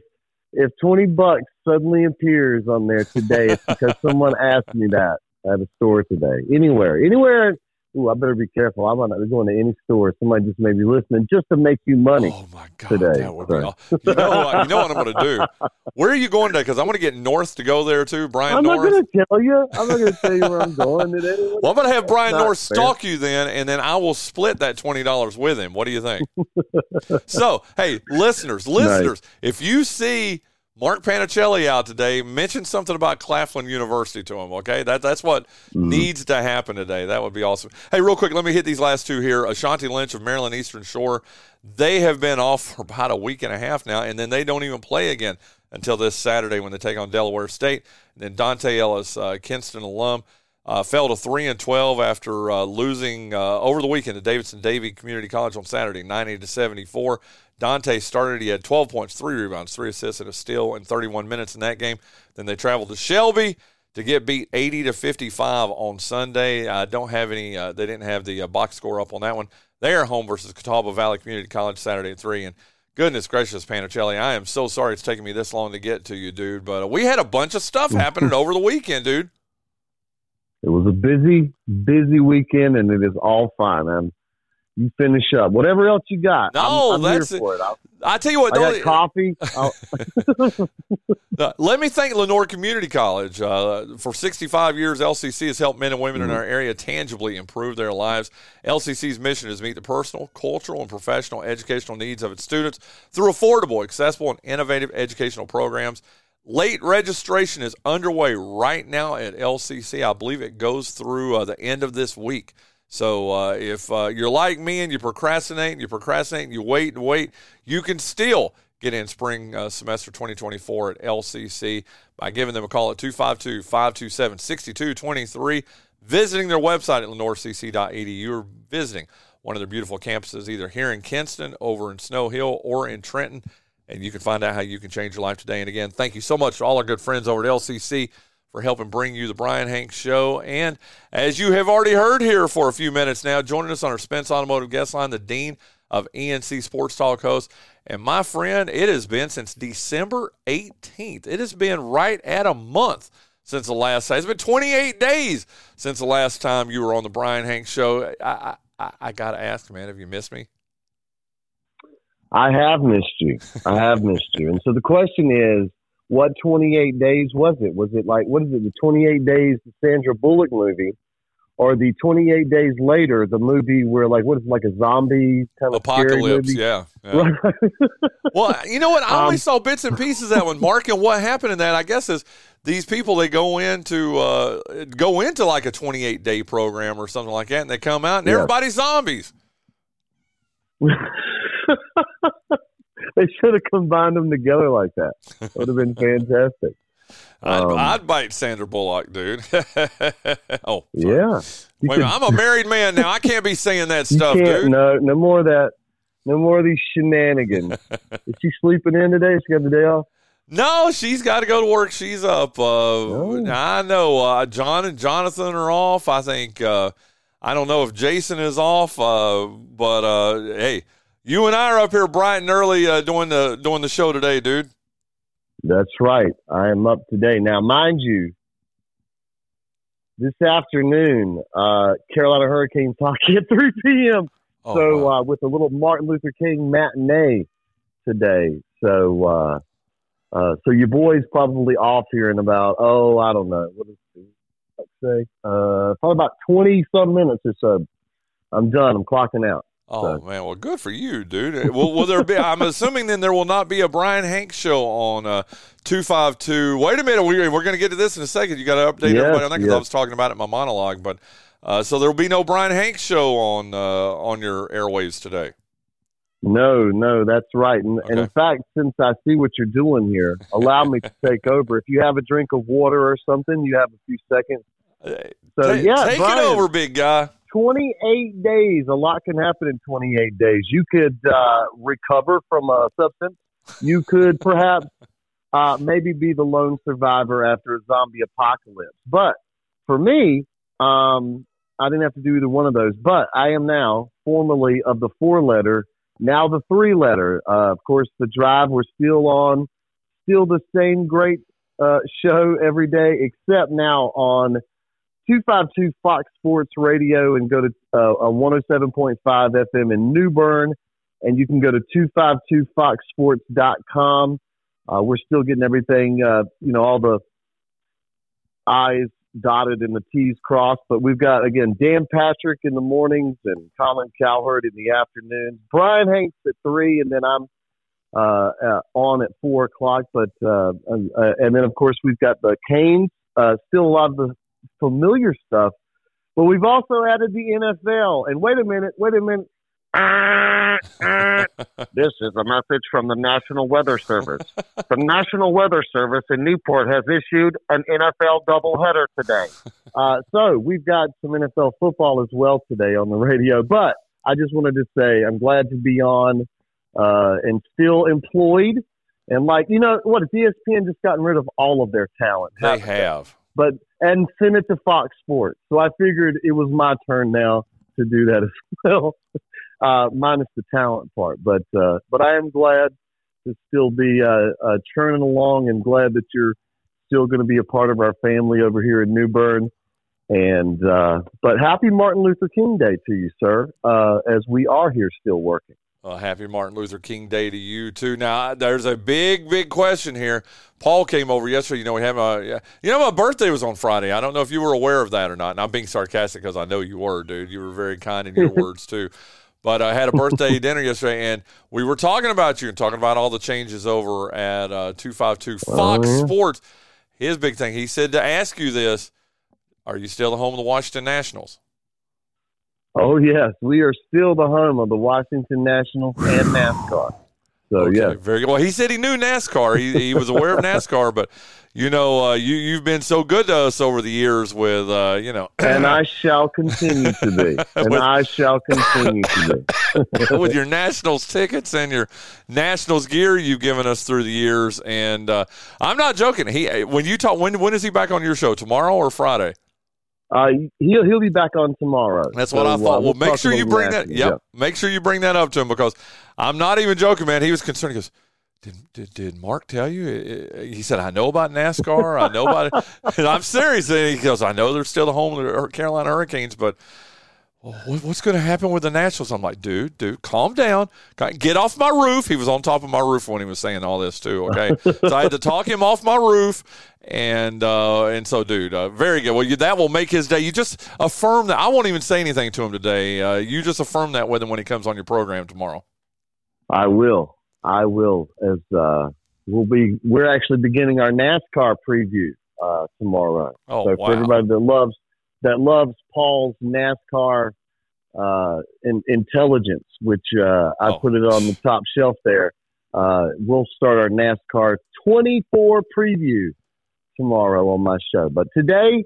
if 20 bucks suddenly appears on there today, it's because someone asked me that at a store today. Anywhere, anywhere. Ooh, I better be careful. I'm not going to any store. Somebody just may be listening just to make you money Oh my God, today. that would be So- You know what? You know what I'm going to do? Where are you going today? Because I'm going to get North to go there too. Bryan I'm not going to tell you. I'm not going to tell you where I'm going today. Well, I'm going to have Bryan That's North fair. stalk you then, and then I will split that twenty dollars with him. What do you think? so, hey, listeners, listeners, if you see Mark Panichelli out today, mention something about Claflin University to him. Okay, that that's what Mm-hmm. needs to happen today. That would be awesome. Hey, real quick, let me hit these last two here. Ashanti Lynch of Maryland Eastern Shore. They have been off for about a week and a half now, and then they don't even play again until this Saturday when they take on Delaware State. And then Dante Ellis, uh, Kinston alum, uh, fell to three and twelve after uh, losing uh, over the weekend to Davidson-Davie Community College on Saturday, ninety to seventy four. Dante started; he had twelve points, three rebounds, three assists, and a steal in thirty one minutes in that game. Then they traveled to Shelby to get beat eighty to fifty five on Sunday. I don't have any; uh, they didn't have the uh, box score up on that one. They are home versus Catawba Valley Community College Saturday at three and. Goodness gracious, Panichelli, I am so sorry it's taking me this long to get to you, dude. But uh, we had a bunch of stuff happening over the weekend, dude. It was a busy, busy weekend, and it is all fine. man. You finish up. Whatever else you got, No, I'm, I'm that's here for it. I'll, I tell you what, I got coffee. Let me thank Lenoir Community College. Uh, for 65 years, LCC has helped men and women in our area tangibly improve their lives. LCC's mission is to meet the personal, cultural, and professional educational needs of its students through affordable, accessible, and innovative educational programs. Late registration is underway right now at LCC. I believe it goes through uh, the end of this week. So uh, if uh, you're like me and you procrastinate, and you procrastinate, and you wait and wait, you can still get in spring uh, semester 2024 at LCC by giving them a call at 252 527 6223, visiting their website at lenoircc.edu, or visiting one of their beautiful campuses either here in Kinston, over in Snow Hill, or in Trenton. And you can find out how you can change your life today. And again, thank you so much to all our good friends over at LCC for helping bring you the Bryan Hanks Show. And as you have already heard here for a few minutes now, joining us on our Spence Automotive guest line, the Dean of ENC Sports Talk host. And my friend, it has been since December 18th. It has been right at a month since the last time. It's been 28 days since the last time you were on the Bryan Hanks Show. I, I, I got to ask, man, have you missed me? I have missed you. I have missed you. And so the question is, what 28 days was it? Was it like, what is it, the 28 days, the Sandra Bullock movie, or the 28 days later, the movie where, like, what is it, like a zombie kind of Apocalypse, movie? yeah. yeah. well, you know what? I only Um, saw bits and pieces of that one. Mark, and what happened in that, I guess, is these people they go into uh, go into like a 28 day program or something like that, and they come out and Yeah. everybody's zombies. they should have combined them together like that. That would have been fantastic. I'd, Um, I'd bite Sandra Bullock, dude. oh, sorry. Yeah. Wait I'm a married man now. I can't be saying that stuff, dude. no, no more of that. No more of these shenanigans. is she sleeping in today? She got the day off? No, she's got to go to work. She's up. Uh, Oh. I know. Uh, John and Jonathan are off. I think. Uh, I don't know if Jason is off. Uh, but uh, hey, you and I are up here bright and early uh, doing the doing the show today, dude. That's right. I am up today. Now, mind you, this afternoon, uh, Carolina Hurricanes hockey at 3 p.m. Oh, so, wow. uh, with a little Martin Luther King matinee today. So, uh, uh, so your boy's probably off here in about, oh, I don't know. What is let's say? Uh, probably about 20 some minutes or so. I'm done. I'm clocking out. Oh man, well, good for you, dude. Will, will there be? I'm assuming then there will not be a Bryan Hanks show on uh, two five two. Wait a minute, we, we're going to get to this in a second. You got to update Yes, everybody on that because I was talking about it in my monologue. But uh, so there will be no Bryan Hanks show on uh, on your airwaves today. No, no, that's right. And, and in fact, since I see what you're doing here, allow me to take over. If you have a drink of water or something, you have a few seconds. Uh, So Ta- yeah, take Bryan, it over, big guy. 28 days. A lot can happen in 28 days. You could uh, recover from a substance. You could perhaps uh, maybe be the lone survivor after a zombie apocalypse. But for me, um, I didn't have to do either one of those. But I am now formerly of the four letter, now the three letter. Uh, of course, the drive we're still on, still the same great uh, show every day, except now on 252 Fox Sports Radio and go to uh, 107.5 FM in New Bern. And you can go to 252foxsports.com. Uh, we're still getting everything, uh, you know, all the I's dotted and the T's crossed. But we've got, again, Dan Patrick in the mornings and Colin Cowherd in the afternoons. Bryan Hanks at 3, and then I'm uh, uh, on at 4 o'clock. But uh, and, uh, and then, of course, we've got the Canes, uh, still a lot of the familiar stuff. But we've also added the NFL. And wait a minute, wait a minute. this is a message from the National Weather Service. The National Weather Service in Newport has issued an NFL doubleheader today. Uh, so we've got some NFL football as well today on the radio. But I just wanted to say I'm glad to be on uh, and still employed. And like you know what, ESPN just gotten rid of all of their talent. They have, but and sent it to Fox Sports. So I figured it was my turn now to do that as well uh, minus the talent part. But uh, but I am glad to still be uh, uh, churning along, and glad that you're still going to be a part of our family over here in New Bern. And uh, but happy Martin Luther King Day to you, sir, uh, as we are here still working. Well, happy Martin Luther King Day to you too. Now, there's a big, big question here. Paul came over yesterday. You know, we have a, you know, my birthday was on Friday. I don't know if you were aware of that or not. And I'm being sarcastic because I know you were, dude. You were very kind in your words too. But I had a birthday dinner yesterday, and we were talking about you and talking about all the changes over at uh, 252 Fox. Sports. His big thing, he said to ask you this Are you still the home of the Washington Nationals? Oh, yes. We are still the home of the Washington Nationals and NASCAR. So, okay, yeah. Very good. Well, he said he knew NASCAR. He, he was aware of NASCAR, but you know, uh, you you've been so good to us over the years with, uh, you know, and I shall continue to be, and with, I shall continue to be with your Nationals tickets and your Nationals gear you've given us through the years. And uh, I'm not joking. He when you talk, when when is he back on your show? Tomorrow or Friday? Uh, he'll he'll be back on tomorrow. That's what I thought. Uh, well, we'll make sure you bring that. Yep, yeah. make sure you bring that up to him because I'm not even joking, man. He was concerned. He goes, did, did, did Mark tell you? He said, I know about NASCAR. I know about it. And I'm serious. And he goes, I know they're still the home of the Carolina Hurricanes, but what's going to happen with the Nationals? I'm like, dude, dude, calm down. Get off my roof. He was on top of my roof when he was saying all this too. Okay, so I had to talk him off my roof, and uh, and so, dude, uh, very good. Well, you, that will make his day. You just affirm that. I won't even say anything to him today. Uh, you just affirm that with him when he comes on your program tomorrow. I will. I will. As uh, we'll be, we're actually beginning our NASCAR preview uh, tomorrow. Oh, so wow. for everybody that loves that loves Paul's NASCAR uh, in, intelligence, which uh, I oh. put it on the top shelf there. Uh, we'll start our NASCAR 24 preview tomorrow on my show. But today,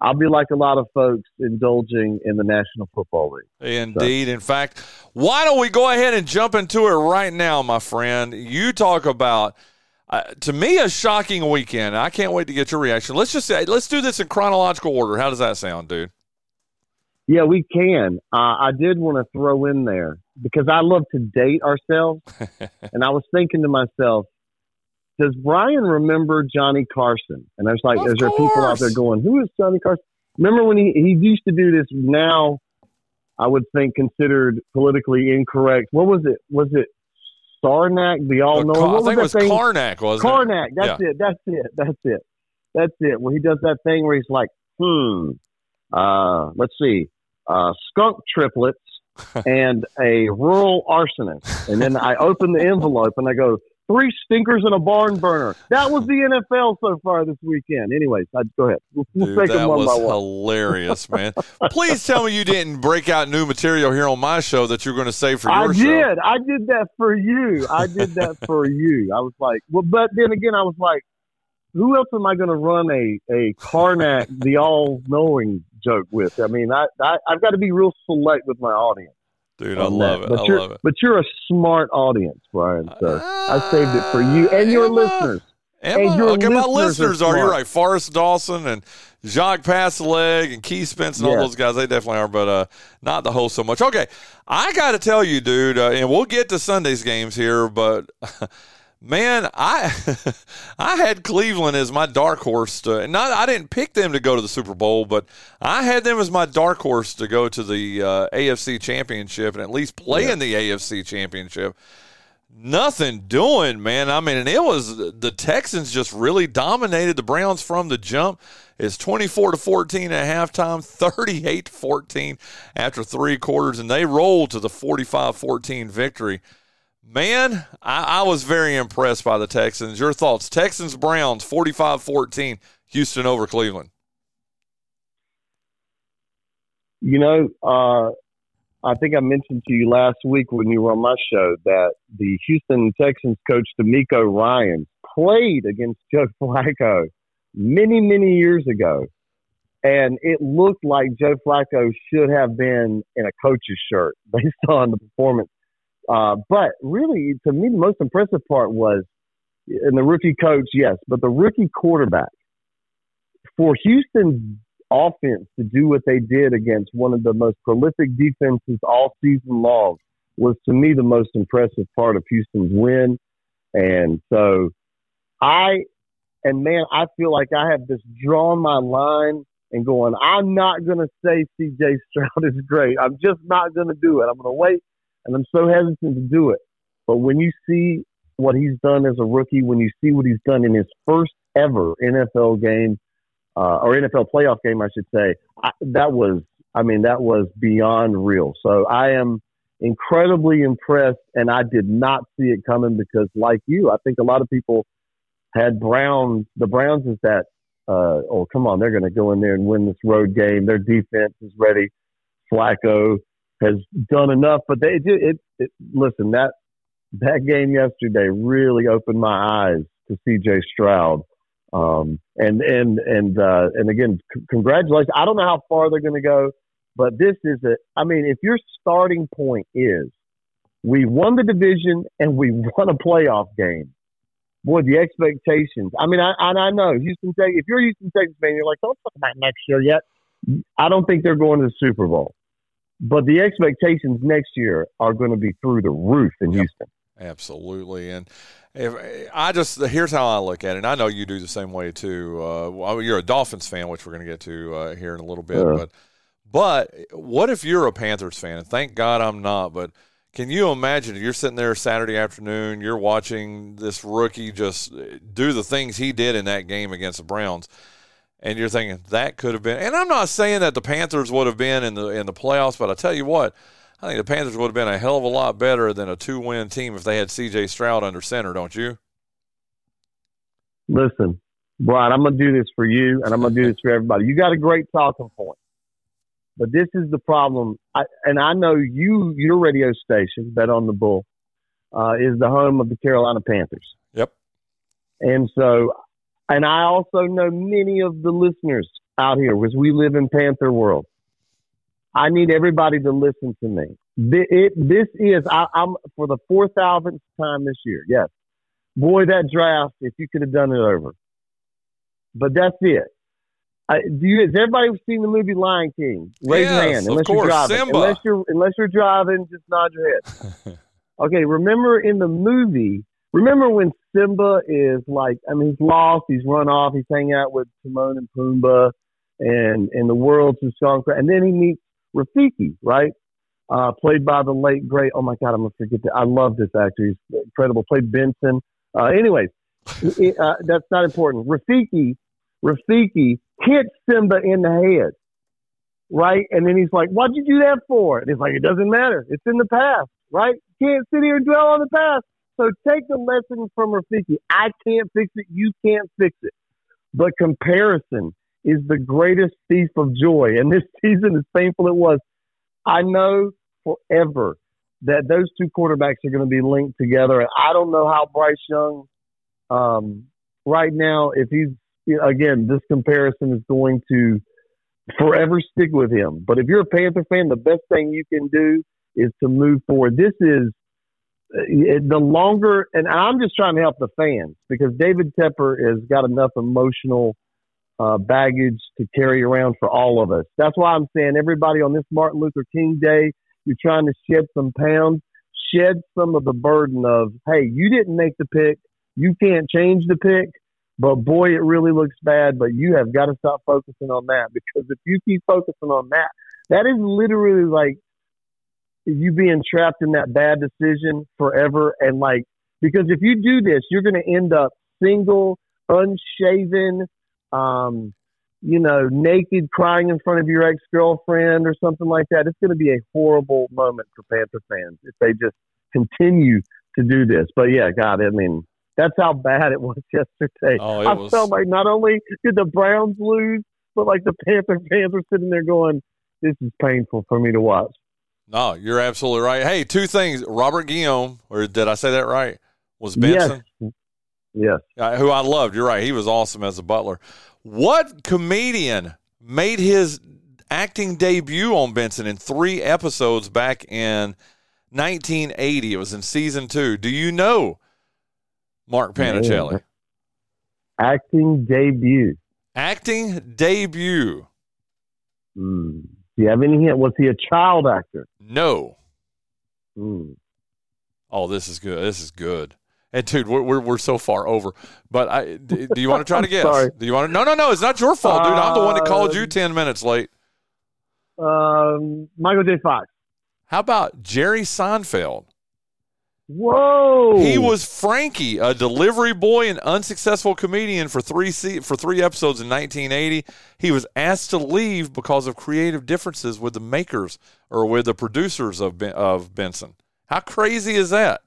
I'll be like a lot of folks indulging in the National Football League. Indeed. So. In fact, why don't we go ahead and jump into it right now, my friend? You talk about. Uh, to me, a shocking weekend. I can't wait to get your reaction. Let's just say, let's do this in chronological order. How does that sound, dude? Yeah, we can. Uh, I did want to throw in there because I love to date ourselves, and I was thinking to myself, does Bryan remember Johnny Carson? And I was like, is there people out there going, who is Johnny Carson? Remember when he, he used to do this now, I would think considered politically incorrect. What was it? Was it Karnak, the all knowing? I think it was thing? Karnak, wasn't Karnak, it? that's yeah. it. That's it. That's it. That's it. When he does that thing where he's like, hmm, uh, let's see, uh, skunk triplets and a rural arsonist. And then I open the envelope and I go, three stinkers and a barn burner. That was the NFL so far this weekend. Anyways, I'd go ahead. We'll Dude, take that them one was by one. hilarious, man. Please tell me you didn't break out new material here on my show that you're going to save for your I show. did. I did that for you. I did that for you. I was like, well, but then again, I was like, who else am I going to run a a Karnak, the all knowing joke with? I mean, I, I I've got to be real select with my audience. Dude, I love that. it. But I you're, love it. But you're a smart audience, Bryan. So uh, I saved it for you and your listeners. And, And your okay, my listeners are are. You're right. Forrest Dawson and Jacques Passeleg and Keith Spence and all those guys. They definitely are, but uh, not the host so much. Okay, I got to tell you, dude, uh, and we'll get to Sunday's games here, but man, I I had Cleveland as my dark horse. To, not I didn't pick them to go to the Super Bowl, but I had them as my dark horse to go to the uh, AFC Championship and at least play in the AFC Championship nothing doing, man. I mean, and it was the Texans just really dominated the Browns from the jump. It's 24 to 14 at halftime, 38 to 14 after three quarters, and they rolled to the 45 14 victory. Man, I, I was very impressed by the Texans. Your thoughts? Texans Browns 45 14, Houston over Cleveland. You know, uh, I think I mentioned to you last week when you were on my show that the Houston Texans coach DeMeco Ryan played against Joe Flacco many, many years ago. And it looked like Joe Flacco should have been in a coach's shirt based on the performance. Uh, but really, to me, the most impressive part was, and the rookie coach, yes, but the rookie quarterback for Houston's offense to do what they did against one of the most prolific defenses all season long was to me the most impressive part of Houston's win. And so I, and man, I feel like I have just drawn my line and going, I'm not going to say CJ Stroud is great. I'm just not going to do it. I'm going to wait. And I'm so hesitant to do it. But when you see what he's done as a rookie, when you see what he's done in his first ever NFL game, uh, or NFL playoff game, I should say, I, that was, I mean, that was beyond real. So I am incredibly impressed, and I did not see it coming because, like you, I think a lot of people had Browns. The Browns is that, uh, oh, come on, they're going to go in there and win this road game. Their defense is ready. Flacco has done enough, but they did it, it. Listen, that that game yesterday really opened my eyes to C.J. Stroud. Um, and and and uh, and again, c- congratulations. I don't know how far they're going to go, but this is a. I mean, if your starting point is we won the division and we won a playoff game, boy, the expectations. I mean, I and I know Houston Tech. If you're Houston Texans fan, you're like, don't talk about next year yet. I don't think they're going to the Super Bowl, but the expectations next year are going to be through the roof in Houston. Absolutely, and if I just here's how I look at it. And I know you do the same way too. Uh, well, you're a Dolphins fan, which we're going to get to uh, here in a little bit. Yeah. But but what if you're a Panthers fan? And thank God I'm not. But can you imagine if you're sitting there Saturday afternoon, you're watching this rookie just do the things he did in that game against the Browns, and you're thinking that could have been. And I'm not saying that the Panthers would have been in the in the playoffs, but I tell you what. I think the Panthers would have been a hell of a lot better than a two win team if they had CJ Stroud under center, don't you? Listen, Bryan, I'm going to do this for you and I'm going to do this for everybody. You got a great talking point. But this is the problem. I, and I know you, your radio station, Bet on the Bull, uh, is the home of the Carolina Panthers. Yep. And so, and I also know many of the listeners out here because we live in Panther world. I need everybody to listen to me. This is, I, I'm for the 4,000th time this year. Yes. Boy, that draft, if you could have done it over. But that's it. I, do you, has everybody seen the movie Lion King? Raise your Yes, hand. of Unless course, you're driving. Simba. Unless you're, unless you're driving, just nod your head. okay. Remember in the movie, remember when Simba is like, I mean, he's lost, he's run off, he's hanging out with Timon and Pumbaa, and and the world's gone crazy. And then he meets Rafiki, right? Uh, played by the late great. Oh my God, I'm gonna forget that. I love this actor. He's incredible. Played Benson. Uh, anyways, uh, that's not important. Rafiki, Rafiki hits Simba in the head, right? And then he's like, "What'd you do that for?" And he's like, "It doesn't matter. It's in the past, right? Can't sit here and dwell on the past." So take the lesson from Rafiki. I can't fix it. You can't fix it. But comparison is the greatest thief of joy. And this season, as painful it was, I know forever that those two quarterbacks are going to be linked together. And I don't know how Bryce Young, um, right now, if he's, again, this comparison is going to forever stick with him. But if you're a Panther fan, the best thing you can do is to move forward. This is, the longer, and I'm just trying to help the fans because David Tepper has got enough emotional uh, baggage to carry around for all of us. That's why I'm saying everybody on this Martin Luther King Day, you're trying to shed some pounds, shed some of the burden of, hey, you didn't make the pick, you can't change the pick, but boy, it really looks bad. But you have got to stop focusing on that because if you keep focusing on that, that is literally like you being trapped in that bad decision forever. And like, because if you do this, you're going to end up single, unshaven, um, you know, naked, crying in front of your ex girlfriend or something like that. It's going to be a horrible moment for Panther fans if they just continue to do this. But yeah, God, I mean, that's how bad it was yesterday. Oh, it I was- felt like not only did the Browns lose, but like the Panther fans were sitting there going, "This is painful for me to watch." No, you're absolutely right. Hey, two things. Robert Guillaume, or did I say that right? Was Benson, Yes, yes. uh, who I loved. You're right. He was awesome as a butler. What comedian made his acting debut on Benson in three episodes back in 1980? It was in season two. Do you know Mark Panichelli? Man. Acting debut. Acting debut. Mm. Do you have any hint? Was he a child actor? No. Mm. Oh, this is good. This is good. And dude, we're we're, we're so far over. But I do you want to try to guess? Sorry. Do you want to? No, no, no. It's not your fault, dude. I'm the one that called you Um, ten minutes late. Um, Michael J. Fox. How about Jerry Seinfeld? Whoa! He was Frankie, a delivery boy and unsuccessful comedian for three se- for three episodes in 1980. He was asked to leave because of creative differences with the makers or with the producers of ben- of Benson. How crazy is that?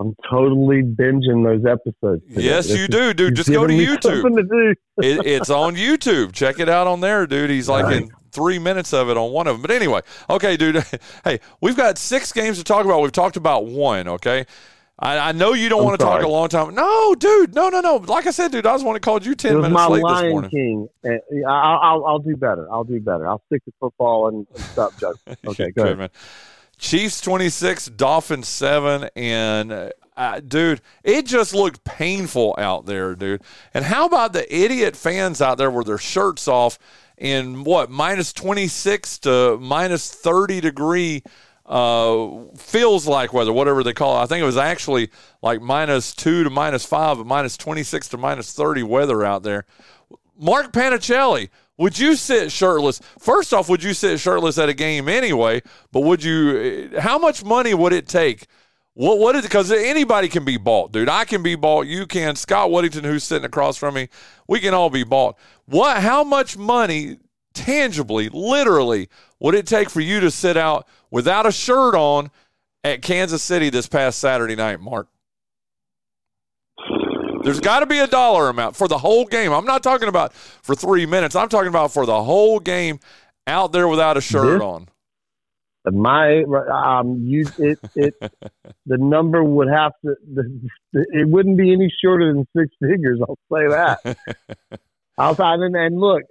I'm totally binging those episodes. today. Yes, This you is- do, dude. Just go to YouTube. to it, it's on YouTube. Check it out on there, dude. He's like in three minutes of it on one of them. But anyway, okay, dude. Hey, we've got six games to talk about. We've talked about one. Okay. I, I know you don't I'm want to talk a long time. No, dude. No, no, no. Like I said, dude, I was want to call you ten minutes my late this Lion morning. King. And I'll, I'll, I'll do better. I'll do better. I'll stick to football and, and stop joking. Okay, go Good, ahead. man. Chiefs 26, Dolphins 7. And, uh, dude, it just looked painful out there, dude. And how about the idiot fans out there with their shirts off in what, minus 26 to minus 30 degree uh, feels like weather, whatever they call it. I think it was actually like minus 2 to minus 5, but minus 26 to minus 30 weather out there. Mark Panichelli, would you sit shirtless? First off, would you sit shirtless at a game anyway? But would you? How much money would it take? What what is because anybody can be bought, dude. I can be bought. You can. Scott Whittington, who's sitting across from me, we can all be bought. What? How much money, tangibly, literally, would it take for you to sit out without a shirt on at Kansas City this past Saturday night, Mark? There's got to be a dollar amount for the whole game. I'm not talking about for three minutes. I'm talking about for the whole game out there without a shirt This- on. My um, you it it the number would have to the, it wouldn't be any shorter than six figures. I'll say that. Outside and, and look,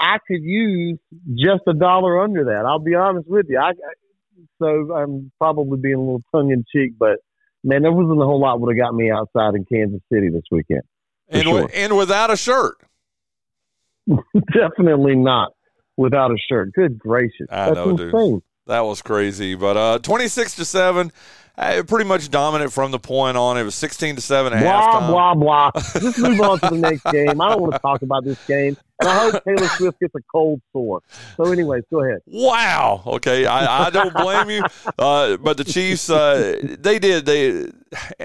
I could use just a dollar under that. I'll be honest with you. I so I'm probably being a little tongue in cheek, but man, there wasn't a whole lot would have got me outside in Kansas City this weekend. And, sure. and without a shirt. Definitely not without a shirt. Good gracious, I that's know, dude. That was crazy. But uh, 26 to 7, uh, pretty much dominant from the point on. It was 16 to 7 at Blah halftime. blah blah. Just move on to the next game. I don't want to talk about this game, and I hope Taylor Swift gets a cold sore. So, anyways, go ahead. Wow. Okay, I, I don't blame you. Uh, but the Chiefs, uh, they did. They,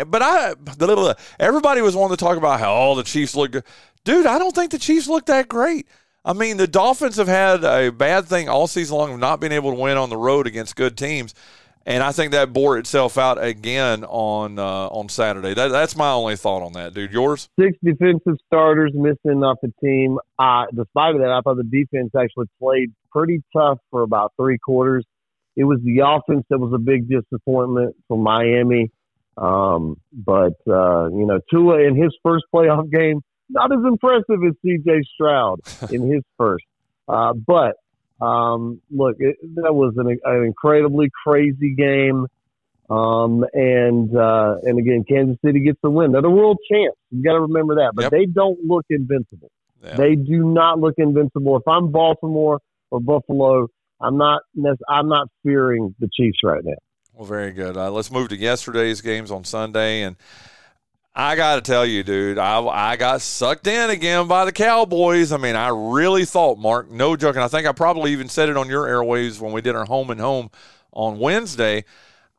but I, the little, everybody was wanting to talk about how all the Chiefs look good. Dude, I don't think the Chiefs look that great. I mean, the Dolphins have had a bad thing all season long of not being able to win on the road against good teams, and I think that bore itself out again on uh, on Saturday. That, that's my only thought on that, dude. Yours? Six defensive starters missing off the team. Uh, despite of that, I thought the defense actually played pretty tough for about three quarters. It was the offense that was a big disappointment for Miami. Um, but uh, you know, Tua in his first playoff game, not as impressive as C.J. Stroud in his first. Uh, but um, look, it, that was an, an incredibly crazy game. Um, and uh, and again, Kansas City gets the win. They're the world champs. You got to remember that. But Yep. they don't look invincible. They do not look invincible. If I'm Baltimore or Buffalo, I'm not. I'm not fearing the Chiefs right now. Well, very good. Uh, let's move to yesterday's games on Sunday, and I got to tell you, dude, I I got sucked in again by the Cowboys. I mean, I really thought, Mark, no joking. I think I probably even said it on your airwaves when we did our home and home on Wednesday.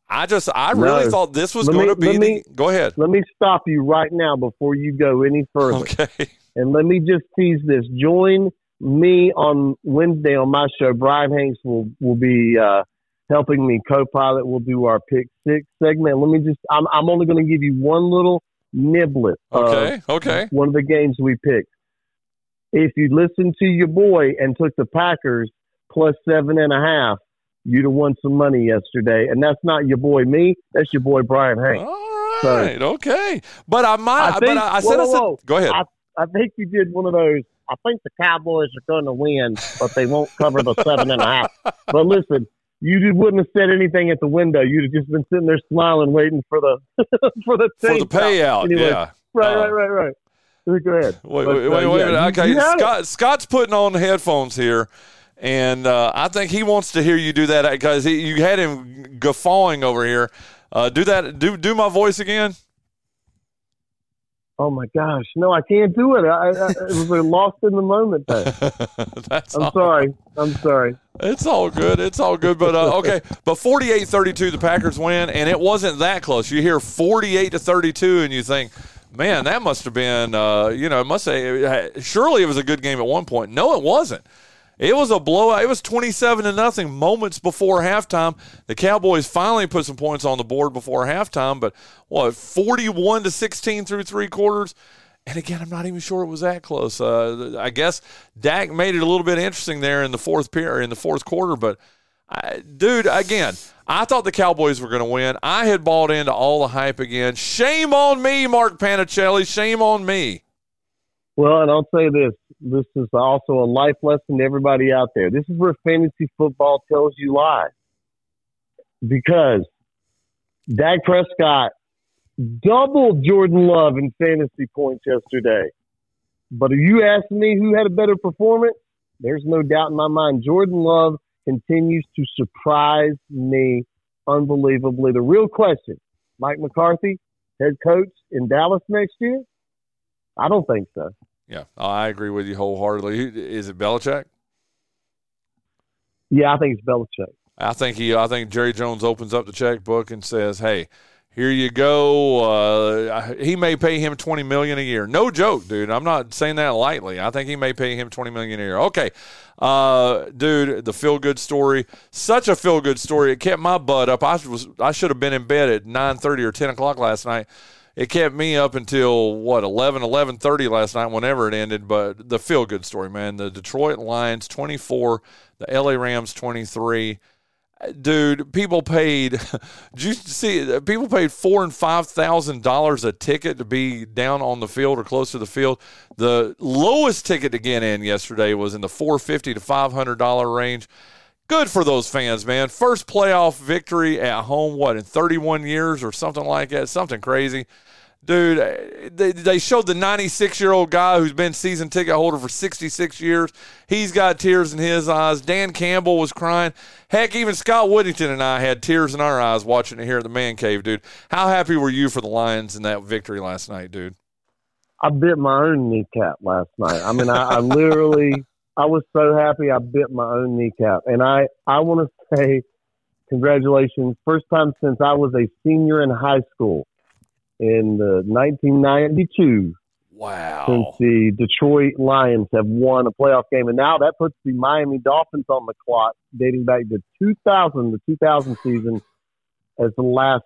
I just, I really No. thought this was Let going me- to be. the, me- go ahead. Let me stop you right now before you go any further. Okay. And let me just tease this. Join me on Wednesday on my show. Bryan Hanks will will be uh, helping me co-pilot. We'll do our pick six segment. Let me just. I'm I'm only going to give you one little niblet. Okay. Okay. One of the games we picked. If you listened to your boy and took the Packers plus seven and a half, you'd have won some money yesterday. And that's not your boy me. That's your boy Bryan Hanks. All So- okay. But I might. I but think- I, I said, whoa, I said, go ahead. I, I think you did one of those. I think the Cowboys are going to win, but they won't cover the seven and a half. But listen, you just wouldn't have said anything at the window. You'd have just been sitting there smiling, waiting for the for the For the out. payout. Anyway, yeah. Right, Uh, right, right, right. Go ahead. Wait, But, wait, uh, wait, wait, yeah, a minute. you- Okay, you it. Scott, Scott's putting on the headphones here, and uh, I think he wants to hear you do that because you had him guffawing over here. Uh, do that. Do do my voice again. Oh my gosh, no, I can't do it. I, I, it was a lost in the moment. That's I'm all. sorry. I'm sorry. It's all good. It's all good. But uh, okay, but 48-32, the Packers win, and it wasn't that close. You hear forty-eight to thirty-two, and you think, man, that must have been, uh, you know, it must say, surely it was a good game at one point. No, it wasn't. It was a blowout. It was twenty-seven to nothing moments before halftime. The Cowboys finally put some points on the board before halftime, but what, forty-one to sixteen through three quarters. And again, I'm not even sure it was that close. Uh, I guess Dak made it a little bit interesting there in the fourth period, in the fourth quarter. But, I, dude, again, I thought the Cowboys were going to win. I had bought into all the hype again. Shame on me, Mark Panichelli. Shame on me. Well, and I'll say this: this is also a life lesson to everybody out there. This is where fantasy football tells you lies, because Dak Prescott doubled Jordan Love in fantasy points yesterday. But if you ask me who had a better performance, there's no doubt in my mind. Jordan Love continues to surprise me unbelievably. The real question: Mike McCarthy, head coach in Dallas next year? I don't think so. Yeah, I agree with you wholeheartedly. Is it Belichick? Yeah, I think it's Belichick. I think he. I think Jerry Jones opens up the checkbook and says, "Hey, here you go." Uh, he may pay him twenty million a year. No joke, dude. I'm not saying that lightly. I think he may pay him twenty million a year. Okay, uh, dude. The feel good story. Such a feel good story. It kept my butt up. I was. I should have been in bed at nine thirty or ten o'clock last night. It kept me up until what 11 11:30 last night whenever it ended but the feel good story man. The Detroit Lions 24 the LA Rams 23 dude people paid did you see people paid four and five thousand dollars a ticket to be down on the field or close to the field? The lowest ticket to get in yesterday was in the 450 to 500 dollar range. Good for those fans man. First playoff victory at home what in 31 years or something like that? Something crazy Dude, they, they showed the 96 year old guy who's been season ticket holder for 66 years. He's got tears in his eyes. Dan Campbell was crying. Heck, even Scott Whittington and I had tears in our eyes watching it here at the Man Cave, dude. How happy were you for the Lions in that victory last night, dude? I bit my own kneecap last night. I mean, I, I literally, I was so happy I bit my own kneecap. And I, I want to say congratulations. First time since I was a senior in high school in the 1992 Wow. since the Detroit Lions have won a playoff game. And now that puts the Miami Dolphins on the clock dating back to 2000, the 2000 season, as the last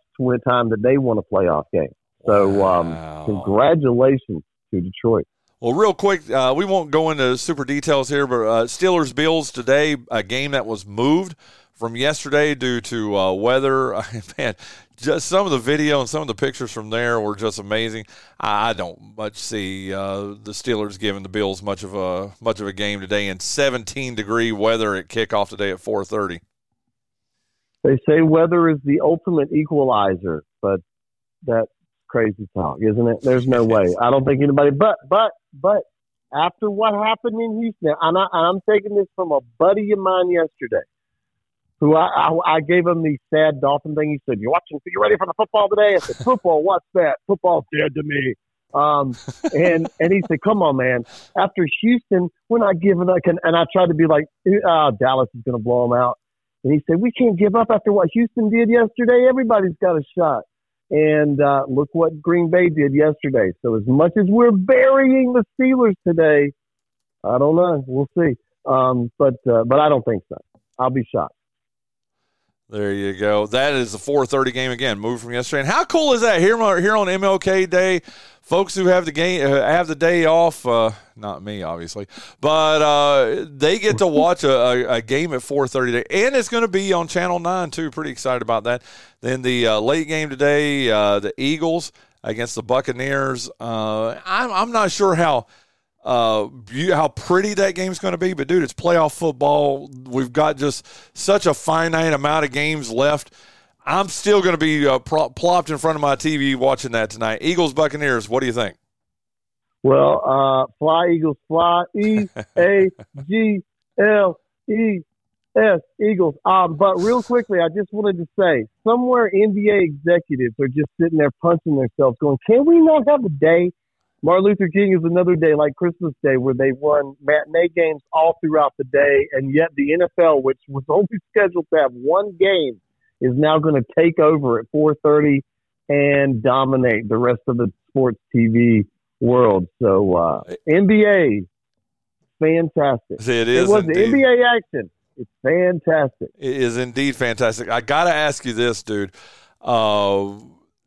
time that they won a playoff game. So, Wow. um, congratulations to Detroit. Well, real quick, uh, we won't go into super details here, but uh, Steelers Bills today, a game that was moved from yesterday due to uh, weather. Man, just some of the video and some of the pictures from there were just amazing. I don't much see uh, the Steelers giving the Bills much of a much of a game today in 17 degree weather at kickoff today at 4:30. They say weather is the ultimate equalizer, but that's crazy talk, isn't it? There's no way. I don't think anybody. But but but after what happened in Houston, and, I, and I'm taking this from a buddy of mine yesterday, who I, I I gave him the sad dolphin thing. He said, "You watching? You ready for the football today?" I said, "Football? What's that? Football's dead to me." Um, and and he said, "Come on, man. After Houston, we're not giving up." And, and I tried to be like, "Oh, Dallas is going to blow them out." And he said, "We can't give up after what Houston did yesterday. Everybody's got a shot." And uh, look what Green Bay did yesterday. So as much as we're burying the Steelers today, I don't know. We'll see. Um, but uh, but I don't think so. I'll be shocked. There you go. That is the 4:30 game again. Moved from yesterday. And how cool is that here here on MLK Day? Folks who have the game uh, have the day off. Uh, not me, obviously, but uh, they get to watch a, a, a game at 4:30 today, and it's going to be on Channel Nine too. Pretty excited about that. Then the uh, late game today, uh, the Eagles against the Buccaneers. I'm I'm not sure how uh, how pretty that game's going to be. But dude, it's playoff football. We've got just such a finite amount of games left. I'm still going to be uh, plopped in front of my TV watching that tonight. Eagles Buccaneers. What do you think? Well, uh, fly Eagles, fly E A G L E S Eagles. Um, but real quickly, I just wanted to say, somewhere NBA executives are just sitting there punching themselves, going, "Can we not have a day Martin Luther King is another day like Christmas Day where they won matinee games all throughout the day, and yet the NFL, which was only scheduled to have one game, is now going to take over at 4:30 and dominate the rest of the sports TV world. So uh, NBA, fantastic. It is. It was indeed. NBA action. It's fantastic. It is indeed fantastic. I got to ask you this, dude. Uh,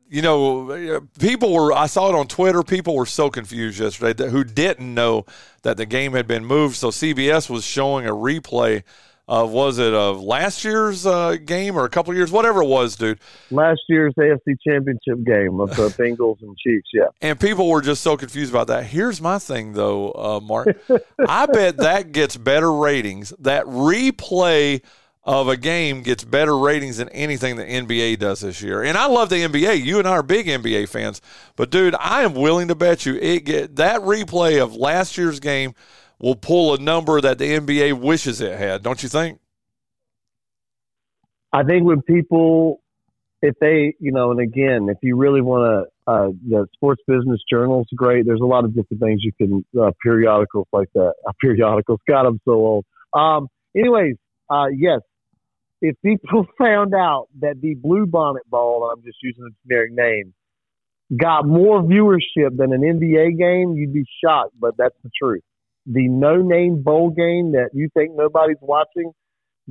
you know, people were, I saw it on Twitter. People were so confused yesterday who didn't know that the game had been moved. So CBS was showing a replay of, was it of last year's uh, game or a couple years, whatever it was, dude. Last year's AFC championship game of the Bengals and Chiefs, yeah. And people were just so confused about that. Here's my thing, though, uh, Mark. I bet that gets better ratings. That replay of a game gets better ratings than anything the NBA does this year. And I love the NBA. You and I are big NBA fans. But dude, I am willing to bet you it get that replay of last year's game will pull a number that the NBA wishes it had, don't you think? I think when people if they, you know, and again, if you really want to, uh, the sports business journals great. There's a lot of different things you can, uh, periodicals like that. Uh, periodicals. God, I'm so old. Um, anyways, uh, yes, if people found out that the Blue Bonnet Bowl, I'm just using a generic name, got more viewership than an NBA game, you'd be shocked, but that's the truth. The no name bowl game that you think nobody's watching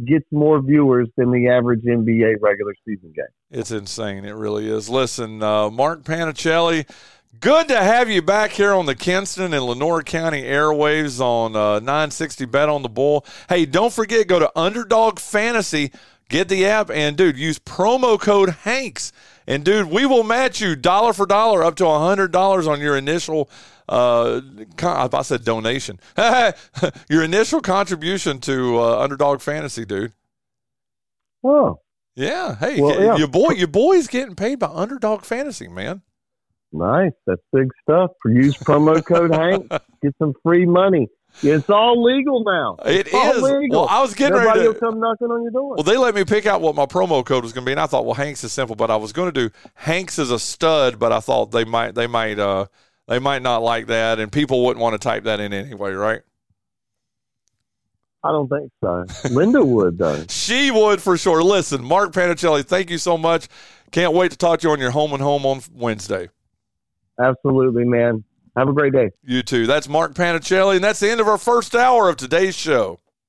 gets more viewers than the average NBA regular season game. It's insane. It really is. Listen, uh, Mark Panichelli, good to have you back here on the Kinston and Lenoir County airwaves on uh, 960 Bet on the Bull. Hey, don't forget, go to Underdog Fantasy, get the app, and dude, use promo code Hanks. And dude, we will match you dollar for dollar up to $100 on your initial uh, I said donation. Your initial contribution to uh, Underdog Fantasy, dude. Oh, yeah. Hey, Well, yeah. your boy, your boy's getting paid by Underdog Fantasy, man. Nice. That's big stuff. Use promo code Hank, get some free money. It's all legal now. It It's all is. legal. Well, I was getting Nobody ready to. come knocking on your door. Well, they let me pick out what my promo code was going to be, and I thought, well, Hanks is simple, but I was going to do Hanks is a stud, but I thought they might, they might, uh, they might not like that, and people wouldn't want to type that in anyway, right? I don't think so. Linda would though. She would for sure. Listen, Mark Panichelli, thank you so much. Can't wait to talk to you on your home and home on Wednesday. Absolutely, man. Have a great day. You too. That's Mark Panichelli, and that's the end of our first hour of today's show.